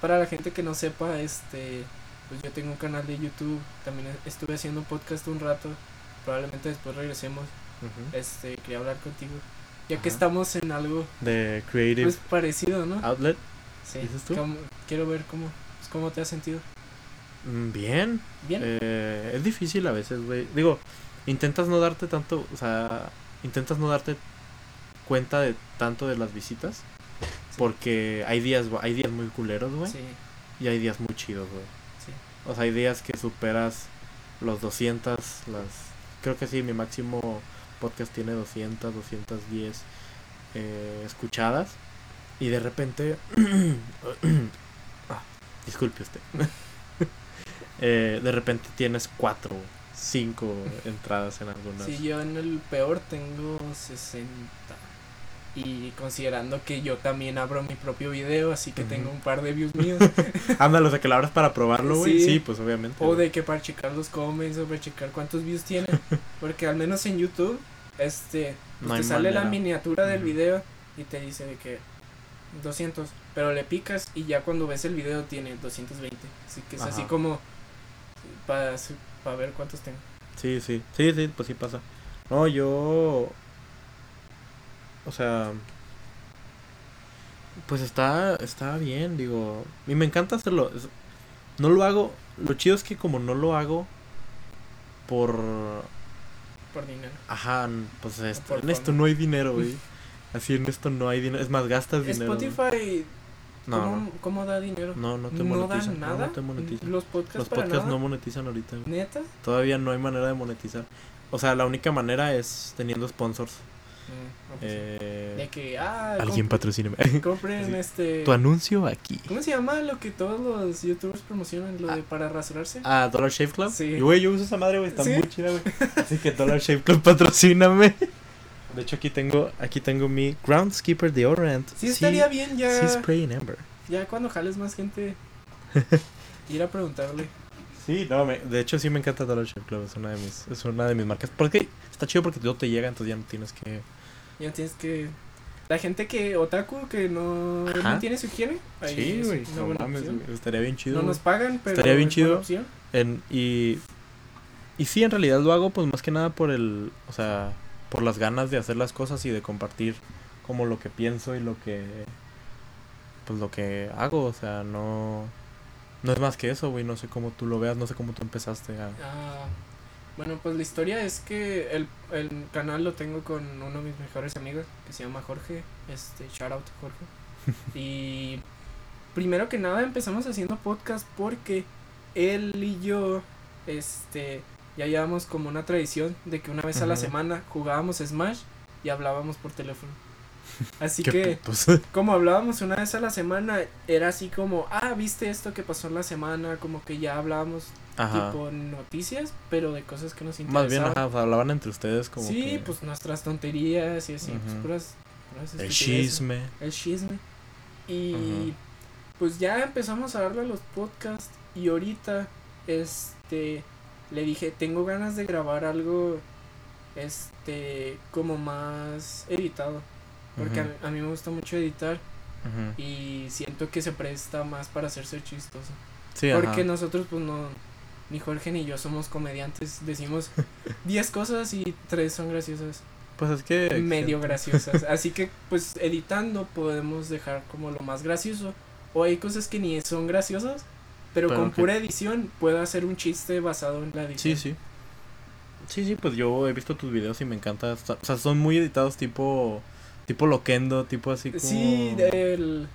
S2: para la gente que no sepa, este, pues yo tengo un canal de YouTube, también estuve haciendo un podcast un rato. Probablemente después regresemos. Este, quería hablar contigo. Ya que estamos en algo
S1: De Creative
S2: pues parecido, ¿no?
S1: Outlet.
S2: Sí.
S1: ¿dices tú?
S2: ¿Cómo- quiero ver cómo pues, cómo te has sentido.
S1: Mm, Bien.
S2: Bien.
S1: Eh, es difícil a veces, güey. Digo, intentas no darte tanto, o sea, intentas no darte cuenta de tanto de las visitas. Porque hay días, hay días muy culeros, güey.
S2: Sí,
S1: Y hay días muy chidos, güey.
S2: sí.
S1: O sea, hay días que superas los 200, las... Creo que sí, mi máximo podcast tiene 200, 210 eh, escuchadas. Y de repente... ah, disculpe usted. Eh, de repente tienes 4, 5 entradas en algunas.
S2: Sí, yo en el peor tengo 60. Y considerando que yo también abro mi propio video, así que tengo un par de views míos.
S1: Ándale, o sea, que la abras para probarlo, güey.
S2: Sí.
S1: Sí. pues obviamente.
S2: o de que para checar los comments o para checar cuántos views tiene. Porque al menos en YouTube, este, pues
S1: No
S2: te sale la miniatura del video y te dice de que 200. Pero le picas y ya cuando ves el video tiene 220. Así que es así como para, para ver cuántos tengo.
S1: Sí, sí, sí, sí, pues sí pasa. No, yo... O sea... Pues está, está bien, digo... Y me encanta hacerlo. No lo hago... Lo chido es que como no lo hago por...
S2: Por dinero.
S1: Ajá, pues esto, en esto no hay dinero, güey. Así en esto no hay dinero. Es más, gastas dinero.
S2: Spotify,
S1: No,
S2: ¿cómo,
S1: no,
S2: cómo da dinero?
S1: no, no te
S2: ¿No
S1: monetizan. no,
S2: nada?
S1: no te monetizan.
S2: Los podcasts,
S1: Los
S2: para
S1: podcasts
S2: nada?
S1: no monetizan ahorita. güey.
S2: ¿Neta?
S1: Todavía no hay manera de monetizar. O sea, la única manera es teniendo sponsors.
S2: Mm, no, pues sí.
S1: Eh,
S2: de que, ah,
S1: Alguien patrocíneme.
S2: compren
S1: Sí.
S2: este...
S1: Tu anuncio aquí.
S2: ¿Cómo se llama lo que todos los youtubers promocionan? Lo de para rasurarse.
S1: Ah, Dollar Shave Club.
S2: Sí.
S1: Y, Güey, yo uso esa madre, güey. Está
S2: ¿Sí?
S1: muy chida, güey. Así que Dollar Shave Club patrocíname. De hecho, aquí tengo, aquí tengo mi Groundskeeper Deodorant.
S2: sí, estaría bien ya
S1: Sea Spray Amber.
S2: Ya cuando jales más gente, ir a preguntarle.
S1: Sí, no, me- de hecho sí me encanta Dollar Shave Club, es una de mis, es una de mis marcas. Porque está chido porque todo te llega, entonces ya no tienes que...
S2: Ya tienes que. La gente que. Otaku que no, no tiene su higiene. ahí
S1: Sí, güey, no mames, estaría bien chido.
S2: No nos pagan, pero.
S1: Estaría bien
S2: es
S1: chido. En- y, y sí, en realidad lo hago pues más que nada por el, o sea, por las ganas de hacer las cosas y de compartir como lo que pienso y lo que, pues lo que hago, o sea, no, no es más que eso, güey, no sé cómo tú lo veas, no sé cómo tú empezaste a...
S2: Ah, bueno, pues la historia es que el, el canal lo tengo con uno de mis mejores amigos que se llama Jorge. Este, shout out Jorge. y primero que nada empezamos haciendo podcast porque él y yo, este, ya llevamos como una tradición de que una vez a la semana jugábamos Smash y hablábamos por teléfono. Así que
S1: putos.
S2: como hablábamos una vez a la semana, era así como, ah, viste esto que pasó en la semana, como que ya hablábamos
S1: Ajá.
S2: tipo noticias, pero de cosas que nos
S1: Más bien,
S2: interesaban.
S1: ajá, o sea, hablaban entre ustedes como
S2: sí,
S1: que
S2: pues nuestras tonterías y así, pues
S1: Ujú.
S2: puras, puras
S1: el chisme.
S2: El chisme. Y pues ya empezamos a darle a los podcasts y ahorita, este, le dije, tengo ganas de grabar algo, este, como más editado. Porque a,
S1: Ujú.
S2: mí- a mí me gusta mucho editar
S1: Ujú.
S2: y siento que se presta más para hacerse chistoso.
S1: Sí,
S2: Porque
S1: ajá.
S2: nosotros, pues no, ni Jorge ni yo somos comediantes. Decimos 10 cosas y 3 son graciosas.
S1: Pues es que...
S2: Medio graciosas. Así que, pues editando podemos dejar como lo más gracioso. O hay cosas que ni son graciosas, pero,
S1: Pero
S2: con
S1: que-
S2: pura edición puedo hacer un chiste basado en la edición.
S1: Sí, sí. Sí, sí, pues yo he visto tus videos y me encanta. O sea, son muy editados tipo tipo loquendo, tipo así como
S2: Sí, el-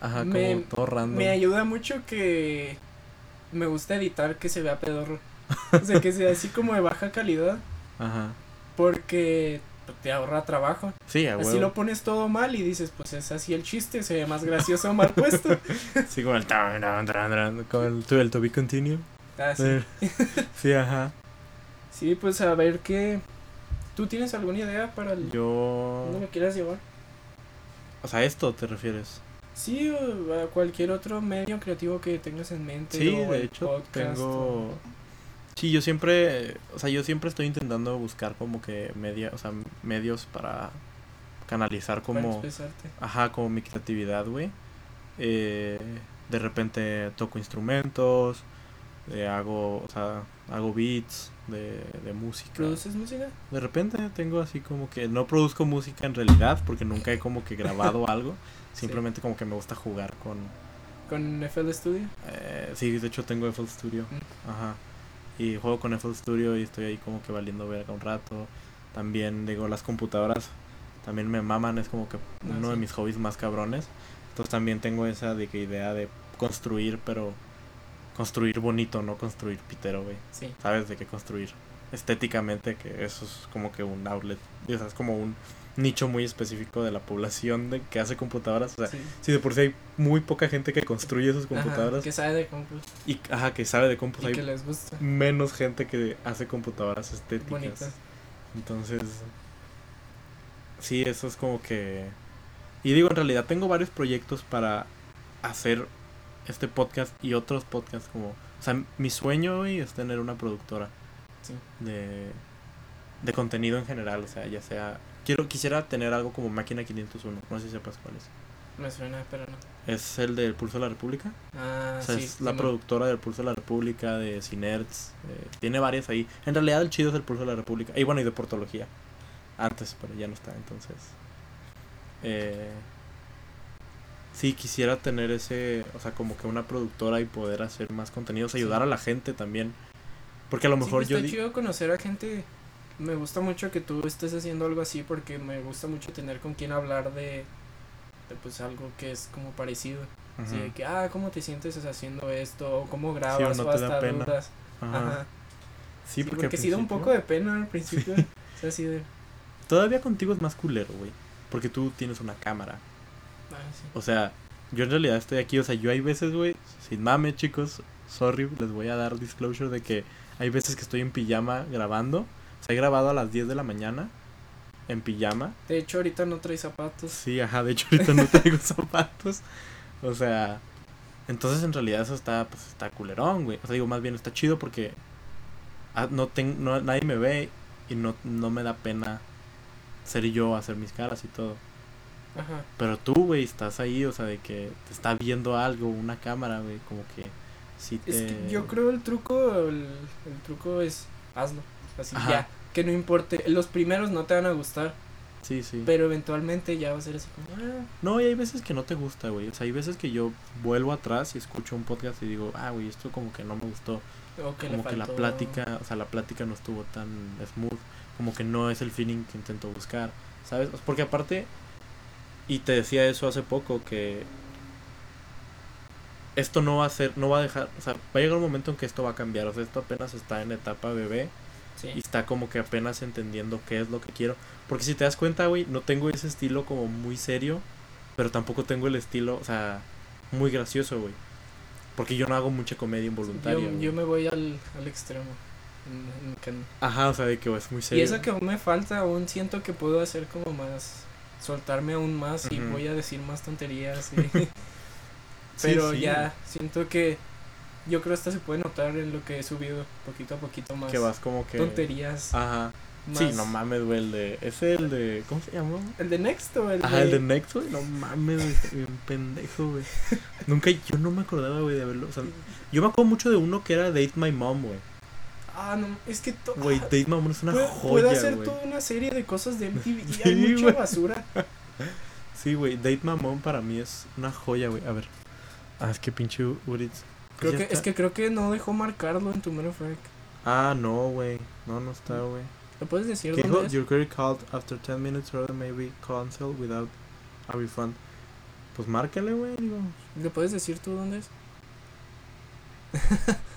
S1: Ajá,
S2: me-
S1: como todo random.
S2: me ayuda mucho que me gusta editar que se vea pedorro. O sea, que sea así como de baja calidad.
S1: Ajá.
S2: Porque te ahorra trabajo.
S1: Sí, a
S2: Así
S1: huevo.
S2: lo pones todo mal y dices, pues es así el chiste, se ve más gracioso mal puesto.
S1: Sí, como el tan, tan, tan, tan, como el, to- el to be continue.
S2: Ah, sí.
S1: Eh, Sí, ajá.
S2: Sí, pues a ver qué. ¿Tú tienes alguna idea para el...
S1: Yo
S2: ¿Dónde lo quieras llevar?
S1: o sea, esto te refieres.
S2: Sí, o a cualquier otro medio creativo que tengas en mente.
S1: Sí,
S2: o
S1: de hecho
S2: podcast,
S1: tengo
S2: o-
S1: Sí, yo siempre, o sea, yo siempre estoy intentando buscar como que media, o sea, medios para canalizar
S2: para
S1: como
S2: expresarte.
S1: Ajá, como mi creatividad, güey. Eh, de repente toco instrumentos, eh, hago, o sea, hago beats de, de música.
S2: ¿Produces música?
S1: De repente tengo así como que no produzco música en realidad porque nunca he como que grabado algo. Simplemente como que me gusta jugar con...
S2: ¿Con FL Studio?
S1: eh, sí, de hecho tengo FL Studio.
S2: Mm.
S1: Ajá. Y juego con FL Studio y estoy ahí como que valiendo verga un rato. También digo, las computadoras también me maman, es como que
S2: Ah,
S1: uno de mis hobbies más cabrones. Entonces también tengo esa de que idea de construir, pero construir bonito, no construir pitero, güey.
S2: Sí.
S1: ¿Sabes? De qué construir estéticamente, que eso es como que un outlet, o sea, es como un nicho muy específico de la población de que hace computadoras. O sea,
S2: sí.
S1: si de por sí hay muy poca gente que construye sus
S2: Ajá,
S1: computadoras
S2: que sabe de compus
S1: y ajá, que sabe de compus,
S2: y
S1: hay
S2: que les gusta.
S1: menos gente que hace computadoras estéticas.
S2: Bonitas.
S1: Entonces, sí, eso es como que... Y digo, en realidad tengo varios proyectos para hacer este podcast y otros podcasts como... O sea, mi sueño hoy es tener una productora
S2: Sí.
S1: de, de contenido en general, o sea, ya sea... Quiero, quisiera tener algo como Máquina 501, no sé si sepas cuál es.
S2: Me suena, pero no.
S1: Es el del Pulso de la República.
S2: Ah,
S1: O sea,
S2: sí.
S1: es la productora del Pulso de la República, de Cinerts. eh, tiene varias ahí. En realidad el chido es el Pulso de la República. Y bueno, y de Portología. Antes, pero ya no está, entonces. Eh, sí, quisiera tener ese, o sea, como que una productora y poder hacer más contenidos,
S2: Sí.
S1: ayudar a la gente también. Porque a lo
S2: Sí,
S1: mejor
S2: pues,
S1: yo...
S2: está chido conocer a gente. Me gusta mucho que tú estés haciendo algo así porque me gusta mucho tener con quien hablar de, de pues algo que es como parecido. Así de que, ah, ¿cómo te sientes haciendo esto? O cómo grabas
S1: no
S2: o hasta dudas.
S1: ajá.
S2: Ajá.
S1: Sí,
S2: Sí,
S1: porque,
S2: porque, sí da un poco de pena al principio. o sea, así de,
S1: Todavía contigo es más culero, güey. Porque tú tienes una cámara. O sea, yo en realidad estoy aquí, o sea, yo hay veces, güey, sin mame, chicos, sorry, les voy a dar disclosure de que hay veces que estoy en pijama grabando. O sea, he grabado a las 10 de la mañana en pijama.
S2: De hecho, ahorita no trae zapatos.
S1: Sí, ajá, de hecho ahorita no traigo zapatos. O sea, entonces en realidad eso está, pues está culerón, güey. O sea, digo, más bien está chido porque ah, no, ten, no nadie me ve y no, no me da pena ser yo, hacer mis caras y todo.
S2: Ajá.
S1: Pero tú, güey, estás ahí, o sea, de que te está viendo algo, una cámara, güey, como que sí te...
S2: Es que yo creo el truco, el, el truco es hazlo. Así
S1: Ajá.
S2: ya. Que no importe. Los primeros no te van a gustar.
S1: Sí, sí.
S2: Pero eventualmente ya va a ser así como. Ah,
S1: No, y hay veces que no te gusta, güey. O sea, hay veces que yo vuelvo atrás y escucho un podcast y digo, ah, güey, esto como que no me gustó.
S2: o que le
S1: como que la plática, o sea, la plática no estuvo tan smooth, como que no es el feeling que intento buscar, ¿sabes? Porque aparte, y te decía eso hace poco, que esto no va a ser, no va a dejar, o sea, va a llegar un momento en que esto va a cambiar, o sea, esto apenas está en etapa bebé
S2: Sí.
S1: y está como que apenas entendiendo qué es lo que quiero, porque si te das cuenta, güey, no tengo ese estilo como muy serio, pero tampoco tengo el estilo, o sea, muy gracioso, güey. Porque yo no hago mucha comedia involuntaria.
S2: Yo, yo me voy al, al extremo. en- en
S1: Ajá, o sea, de que es muy
S2: Y
S1: serio.
S2: eso que aún me falta, aún siento que puedo hacer como más. Soltarme aún más y voy a decir más tonterías. y- Pero
S1: sí,
S2: ya siento que. Yo creo hasta se puede notar en lo que he subido poquito a poquito más.
S1: Que vas como que.
S2: Tonterías.
S1: Ajá.
S2: más-
S1: Sí, no mames, güey. El de. Ese el de. ¿Cómo se llama?
S2: ¿El de Next el
S1: Ajá,
S2: de.?
S1: el de Next, güey. No mames, güey. bien pendejo, güey. Nunca. Yo no me acordaba, güey, de haberlo. O sea, yo me acuerdo mucho de uno que era Date My Mom, güey.
S2: Ah, no, es que. to-
S1: Güey,
S2: ah,
S1: Date My Mom es una
S2: puede,
S1: joya,
S2: puede hacer toda una serie de cosas de MTV y hay mucha basura.
S1: Sí, güey. Date Mom para mí es una joya, güey. A ver. Ah, es que pinche Uritz.
S2: Creo
S1: Ya
S2: que,
S1: está.
S2: es que creo que no dejó marcarlo en tu mero Frank.
S1: Ah, no, güey. No, no está, güey.
S2: ¿Lo puedes decir
S1: ¿Qué
S2: dónde
S1: dijo?
S2: es?
S1: Your query called after 10 minutes order may be canceled without a refund. Pues márcale, güey. digo.
S2: ¿Le puedes decir tú dónde es?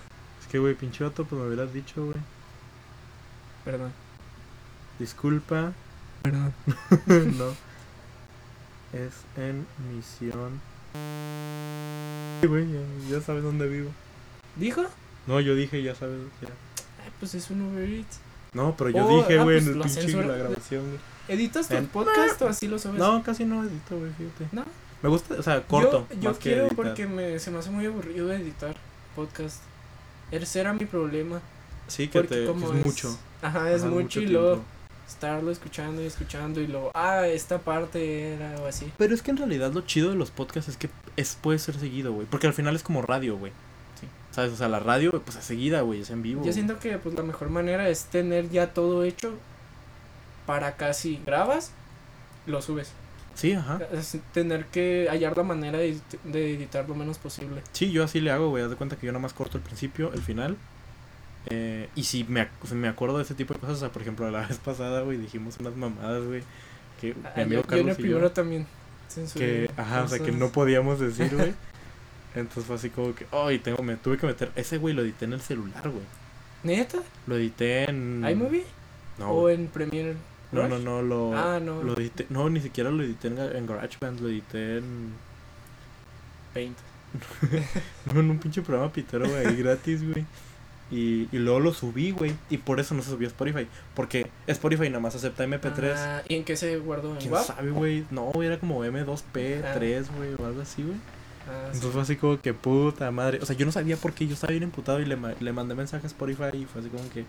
S1: Es que, güey, pinche vato, pues me hubieras dicho, güey.
S2: Perdón.
S1: Disculpa.
S2: Perdón.
S1: no. Es en misión. Sí, güey, ya, ya sabes dónde vivo.
S2: ¿Dijo?
S1: No, yo dije, ya sabes. ya.
S2: Ay, pues es un Uber Eats.
S1: No, pero yo
S2: Oh,
S1: dije,
S2: ah,
S1: güey,
S2: pues
S1: en el pinche
S2: censura-
S1: la grabación, güey.
S2: ¿Editas tu podcast o así lo subes?
S1: No, casi no edito, güey, fíjate.
S2: ¿No?
S1: Me gusta, o sea, corto.
S2: Yo, yo
S1: más
S2: quiero porque me, se me hace muy aburrido editar podcast. Ese era mi problema.
S1: Sí, que
S2: Porque
S1: te.
S2: como
S1: es
S2: es
S1: mucho.
S2: Ajá, es
S1: Ajá,
S2: mucho, y
S1: tiempo.
S2: luego estarlo escuchando y escuchando y luego, ah, esta parte era o así.
S1: Pero es que en realidad lo chido de los podcasts es que es, puede ser seguido, güey. Porque al final es como radio, güey.
S2: Sí.
S1: ¿Sabes? O sea, la radio, pues es seguida, güey, es en vivo.
S2: Yo siento que pues la mejor manera es tener ya todo hecho para casi grabas, lo subes.
S1: Sí, ajá.
S2: Es tener que hallar la manera de, de editar lo menos posible.
S1: Sí, yo así le hago, güey. Haz de cuenta que yo nada más corto el principio, el final. Eh, y si me, si me acuerdo de ese tipo de cosas, o sea, por ejemplo, la vez pasada, güey, dijimos unas mamadas, güey. Que mi
S2: Ah,
S1: amigo
S2: yo, yo en el
S1: Carlos y yo,
S2: también
S1: que, ajá, o sea, que no podíamos decir, güey. Entonces fue así como que, ay, tengo, me tuve que meter. Ese, güey, lo edité en el celular, güey.
S2: ¿Neta?
S1: Lo edité en.
S2: ¿iMovie?
S1: No,
S2: ¿O en Premiere?
S1: No, no, no, lo.
S2: Ah, no.
S1: Lo edité, no, ni siquiera lo edité en, en GarageBand, lo edité en,
S2: Paint.
S1: no, en un pinche programa pitero, güey, gratis, güey. Y, y luego lo subí, güey, y por eso no se subió a Spotify, porque Spotify nada más acepta MP3.
S2: Ah, ¿Y en qué se guardó? ¿En
S1: ¿Quién sabe, güey? No, era como M2P,
S2: Ah.
S1: 3, güey, o algo así, güey.
S2: Ah, sí.
S1: Entonces fue así como que puta madre. O sea, yo no sabía por qué, yo estaba bien emputado y le, le mandé mensaje a Spotify y fue así como que,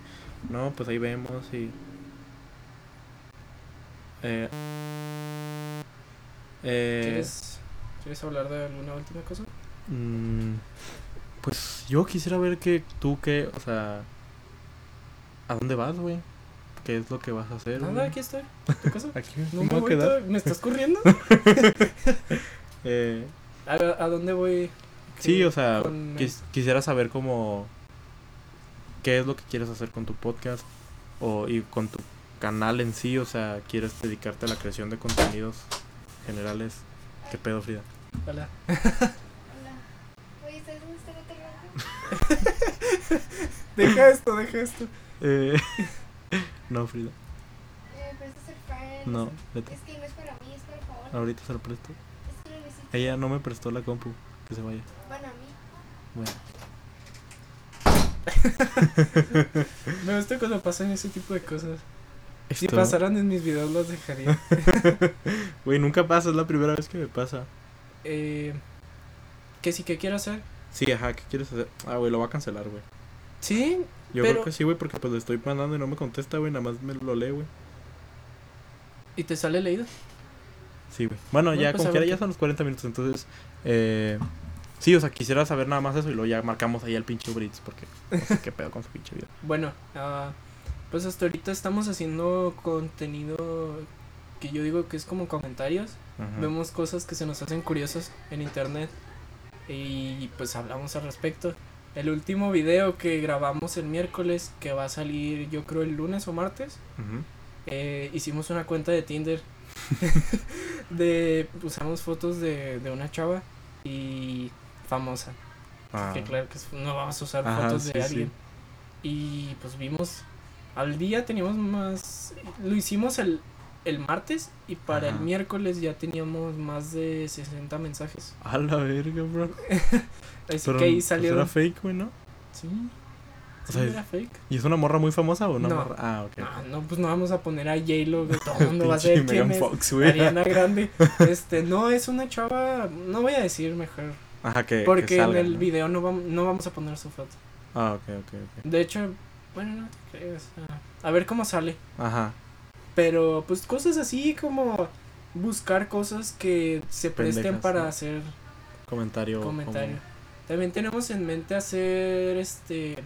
S1: no, pues ahí vemos y... Eh, eh,
S2: ¿Quieres, ¿Quieres hablar de alguna última cosa?
S1: Mm, pues yo quisiera ver que tú qué, o sea, ¿a dónde vas, güey? ¿Qué es lo que vas a hacer?
S2: Nada, aquí estoy. ¿Tu casa?
S1: Aquí
S2: No
S1: me voy quedar.
S2: ¿Me estás corriendo?
S1: Eh,
S2: ¿A, a dónde voy?
S1: sí,
S2: ¿Qué-
S1: o sea,
S2: con-
S1: quis- quisiera saber cómo, qué es lo que quieres hacer con tu podcast o y con tu canal en sí, o sea, quieres dedicarte a la creación de contenidos generales. ¿Qué pedo, Frida?
S2: Hola.
S3: Hola. Oye.
S2: Deja esto, deja esto.
S1: Eh, no, Frida,
S3: Eh, prestas el fan.
S1: no, vete.
S3: Es que no es para mí, es para favor.
S1: Ahorita se lo presto.
S3: Es que lo necesito.
S1: Ella no me prestó la compu, que se vaya.
S3: Bueno, a mí.
S1: Bueno.
S2: Me gusta cuando pasan ese tipo de cosas. Si pasaran en mis videos los dejaría.
S1: Güey, nunca pasa, es la primera vez que me pasa.
S2: Eh, que sí que quiero hacer.
S1: Sí, ajá, ¿qué quieres hacer? Ah, güey, lo va a cancelar, güey.
S2: Sí,
S1: Yo
S2: Pero-
S1: creo que sí, güey, porque pues le estoy mandando y no me contesta, güey, nada más me lo lee, güey.
S2: y te sale leído.
S1: Sí, güey. Bueno,
S2: Bueno,
S1: ya
S2: pues,
S1: como quiera ya son los 40 minutos, entonces, eh, sí, o sea, quisiera saber nada más eso y luego ya marcamos ahí al pinche Uber Eats, porque no sé qué pedo con su pinche video.
S2: Bueno, ah, pues hasta ahorita estamos haciendo contenido que yo digo que es como comentarios. Vemos cosas que se nos hacen curiosas en internet y pues hablamos al respecto. El último video que grabamos el miércoles, que va a salir yo creo el lunes o martes, eh, hicimos una cuenta de Tinder. de usamos fotos de, de una chava y famosa.
S1: Ah,
S2: Que claro que no vamos a usar
S1: Ajá,
S2: fotos de
S1: sí.
S2: alguien. Y pues vimos, al día teníamos más, lo hicimos el, el martes y para el miércoles ya teníamos más de 60 mensajes.
S1: A la verga, bro.
S2: Así
S1: Pero,
S2: que ahí
S1: pues,
S2: salieron...
S1: era fake, güey, ¿no?
S2: Sí.
S1: O sea,
S2: era fake.
S1: ¿Y es una morra muy famosa o una
S2: No.
S1: morra? Ah, ok.
S2: No, no, pues no vamos a poner a J-Lo, todo el mundo va a saber quién
S1: Megan
S2: es.
S1: Fox, güey.
S2: Ariana Grande. Este, no, es una chava, no voy a decir mejor.
S1: Ajá, que.
S2: Porque
S1: que salga,
S2: en el
S1: ¿no?
S2: video no vamos, no vamos a poner su foto.
S1: Ah, ok, ok,
S2: De hecho, bueno, no te creas. A ver cómo sale.
S1: Ajá.
S2: Pero pues cosas así como buscar cosas que se presten
S1: Pendejas,
S2: para
S1: ¿no?
S2: hacer
S1: Comentario.
S2: comentario. También tenemos en mente hacer este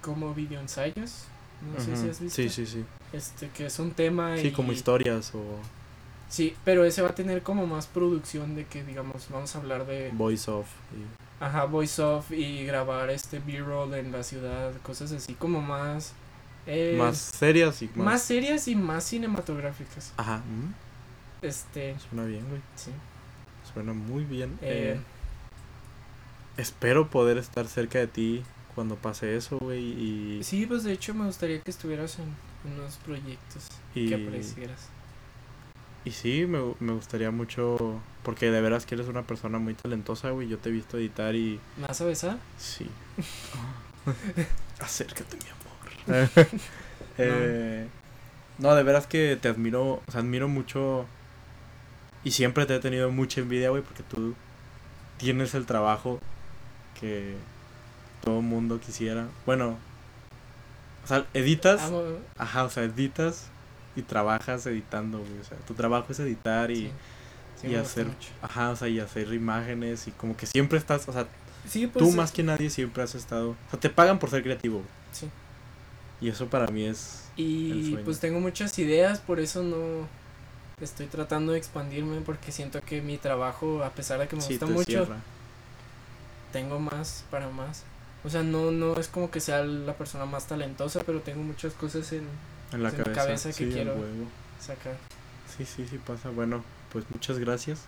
S2: como video ensayos. No sé si has visto.
S1: Sí, sí, sí.
S2: Este que es un tema
S1: Sí,
S2: y
S1: como historias o
S2: Sí, pero ese va a tener como más producción de que digamos vamos a hablar de
S1: voice off. y-
S2: ajá, voice off y grabar este B-roll en la ciudad, cosas así como más eh,
S1: más serias y más.
S2: más serias y más cinematográficas.
S1: Ajá. mm,
S2: Este,
S1: Suena bien, güey.
S2: sí.
S1: Suena muy bien.
S2: Eh,
S1: Eh, espero poder estar cerca de ti cuando pase eso, güey. Y,
S2: Sí, pues de hecho me gustaría que estuvieras en unos proyectos
S1: y,
S2: que apreciaras.
S1: Y sí, me, me gustaría mucho. Porque de veras que eres una persona muy talentosa, güey. Yo te he visto editar y.
S2: ¿Me vas a besar?
S1: Sí. Acércate, mi amor. Eh, no, de veras que te admiro, o sea, admiro mucho y siempre te he tenido mucha envidia, güey, porque tú tienes el trabajo que todo mundo quisiera. Bueno, o sea, editas,
S2: Amo-
S1: ajá, o sea, editas y trabajas editando, güey, o sea, tu trabajo es editar y,
S2: sí, sí
S1: y hacer, ajá, o sea, y hacer imágenes y como que siempre estás, o sea,
S2: Sí, pues,
S1: tú
S2: eh,
S1: más que nadie siempre has estado, o sea, te pagan por ser creativo, güey.
S2: Sí.
S1: Y eso para mí es el
S2: Y
S1: sueño.
S2: pues tengo muchas ideas, por eso no estoy tratando de expandirme porque siento que mi trabajo, a pesar de que me gusta mucho,
S1: cierra.
S2: tengo más para más. O sea, no no es como que sea la persona más talentosa, pero tengo muchas cosas en
S1: en la
S2: en
S1: cabeza,
S2: cabeza que
S1: sí,
S2: quiero. sacar.
S1: Sí, sí, sí pasa. Bueno, pues muchas gracias.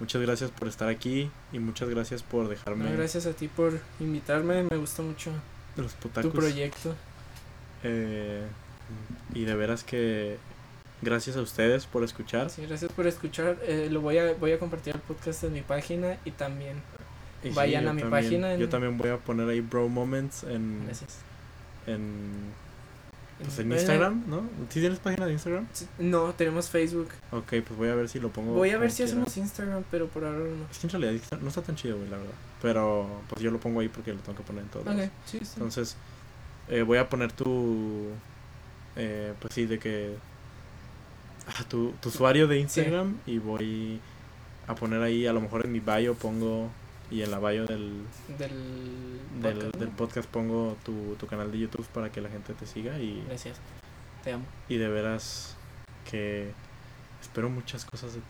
S1: Muchas gracias por estar aquí y muchas gracias por dejarme
S2: No, gracias a ti por invitarme, me gusta mucho
S1: los
S2: tu proyecto.
S1: Eh, y de veras que gracias a ustedes por escuchar.
S2: Sí, gracias por escuchar. eh, lo voy a voy a compartir el podcast en mi página y también
S1: Y
S2: Vayan a mi
S1: también-
S2: página en-
S1: Yo también voy a poner ahí Bro Moments en,
S2: gracias.
S1: en, pues en Instagram, ¿no? ¿Sí tienes página de Instagram?
S2: No, tenemos Facebook.
S1: Ok, pues voy a ver si lo pongo.
S2: Voy a ver si
S1: quiera.
S2: hacemos Instagram, pero por ahora no.
S1: Es que en realidad no está tan chido, güey, la verdad. Pero pues yo lo pongo ahí porque lo tengo que poner en lados.
S2: Ok, sí, sí.
S1: Entonces, eh, voy a poner tu. Eh, pues sí, de que. ah, tu, tu usuario de Instagram y voy a poner ahí, a lo mejor en mi bio pongo. Y en la bio del,
S2: Del,
S1: del,
S2: podcast,
S1: del
S2: ¿no?
S1: podcast pongo tu, tu canal de YouTube para que la gente te siga. Y,
S2: Gracias. Te amo.
S1: y de veras que espero muchas cosas de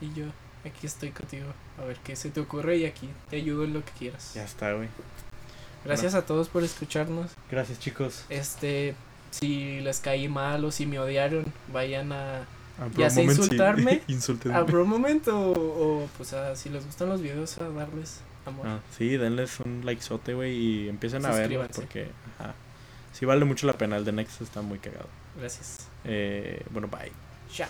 S2: Y yo aquí estoy contigo. A ver qué se te ocurre y aquí te ayudo en lo que quieras.
S1: Ya está, güey.
S2: Gracias a todos por escucharnos.
S1: Gracias, chicos.
S2: Este, si les caí mal o si me odiaron, vayan a,
S1: A
S2: Ya
S1: Bro
S2: sea
S1: Moments, sí.
S2: insultarme,
S1: Insúltenme.
S2: a Bro Moment o, o, pues a, si les gustan los videos a darles amor.
S1: Ah, sí, denles un likezote, güey, y empiecen a verlos
S2: Suscríbanse.
S1: porque, ajá, sí vale mucho la pena. El de Next está muy cagado.
S2: Gracias.
S1: Eh, bueno, bye.
S2: Chao.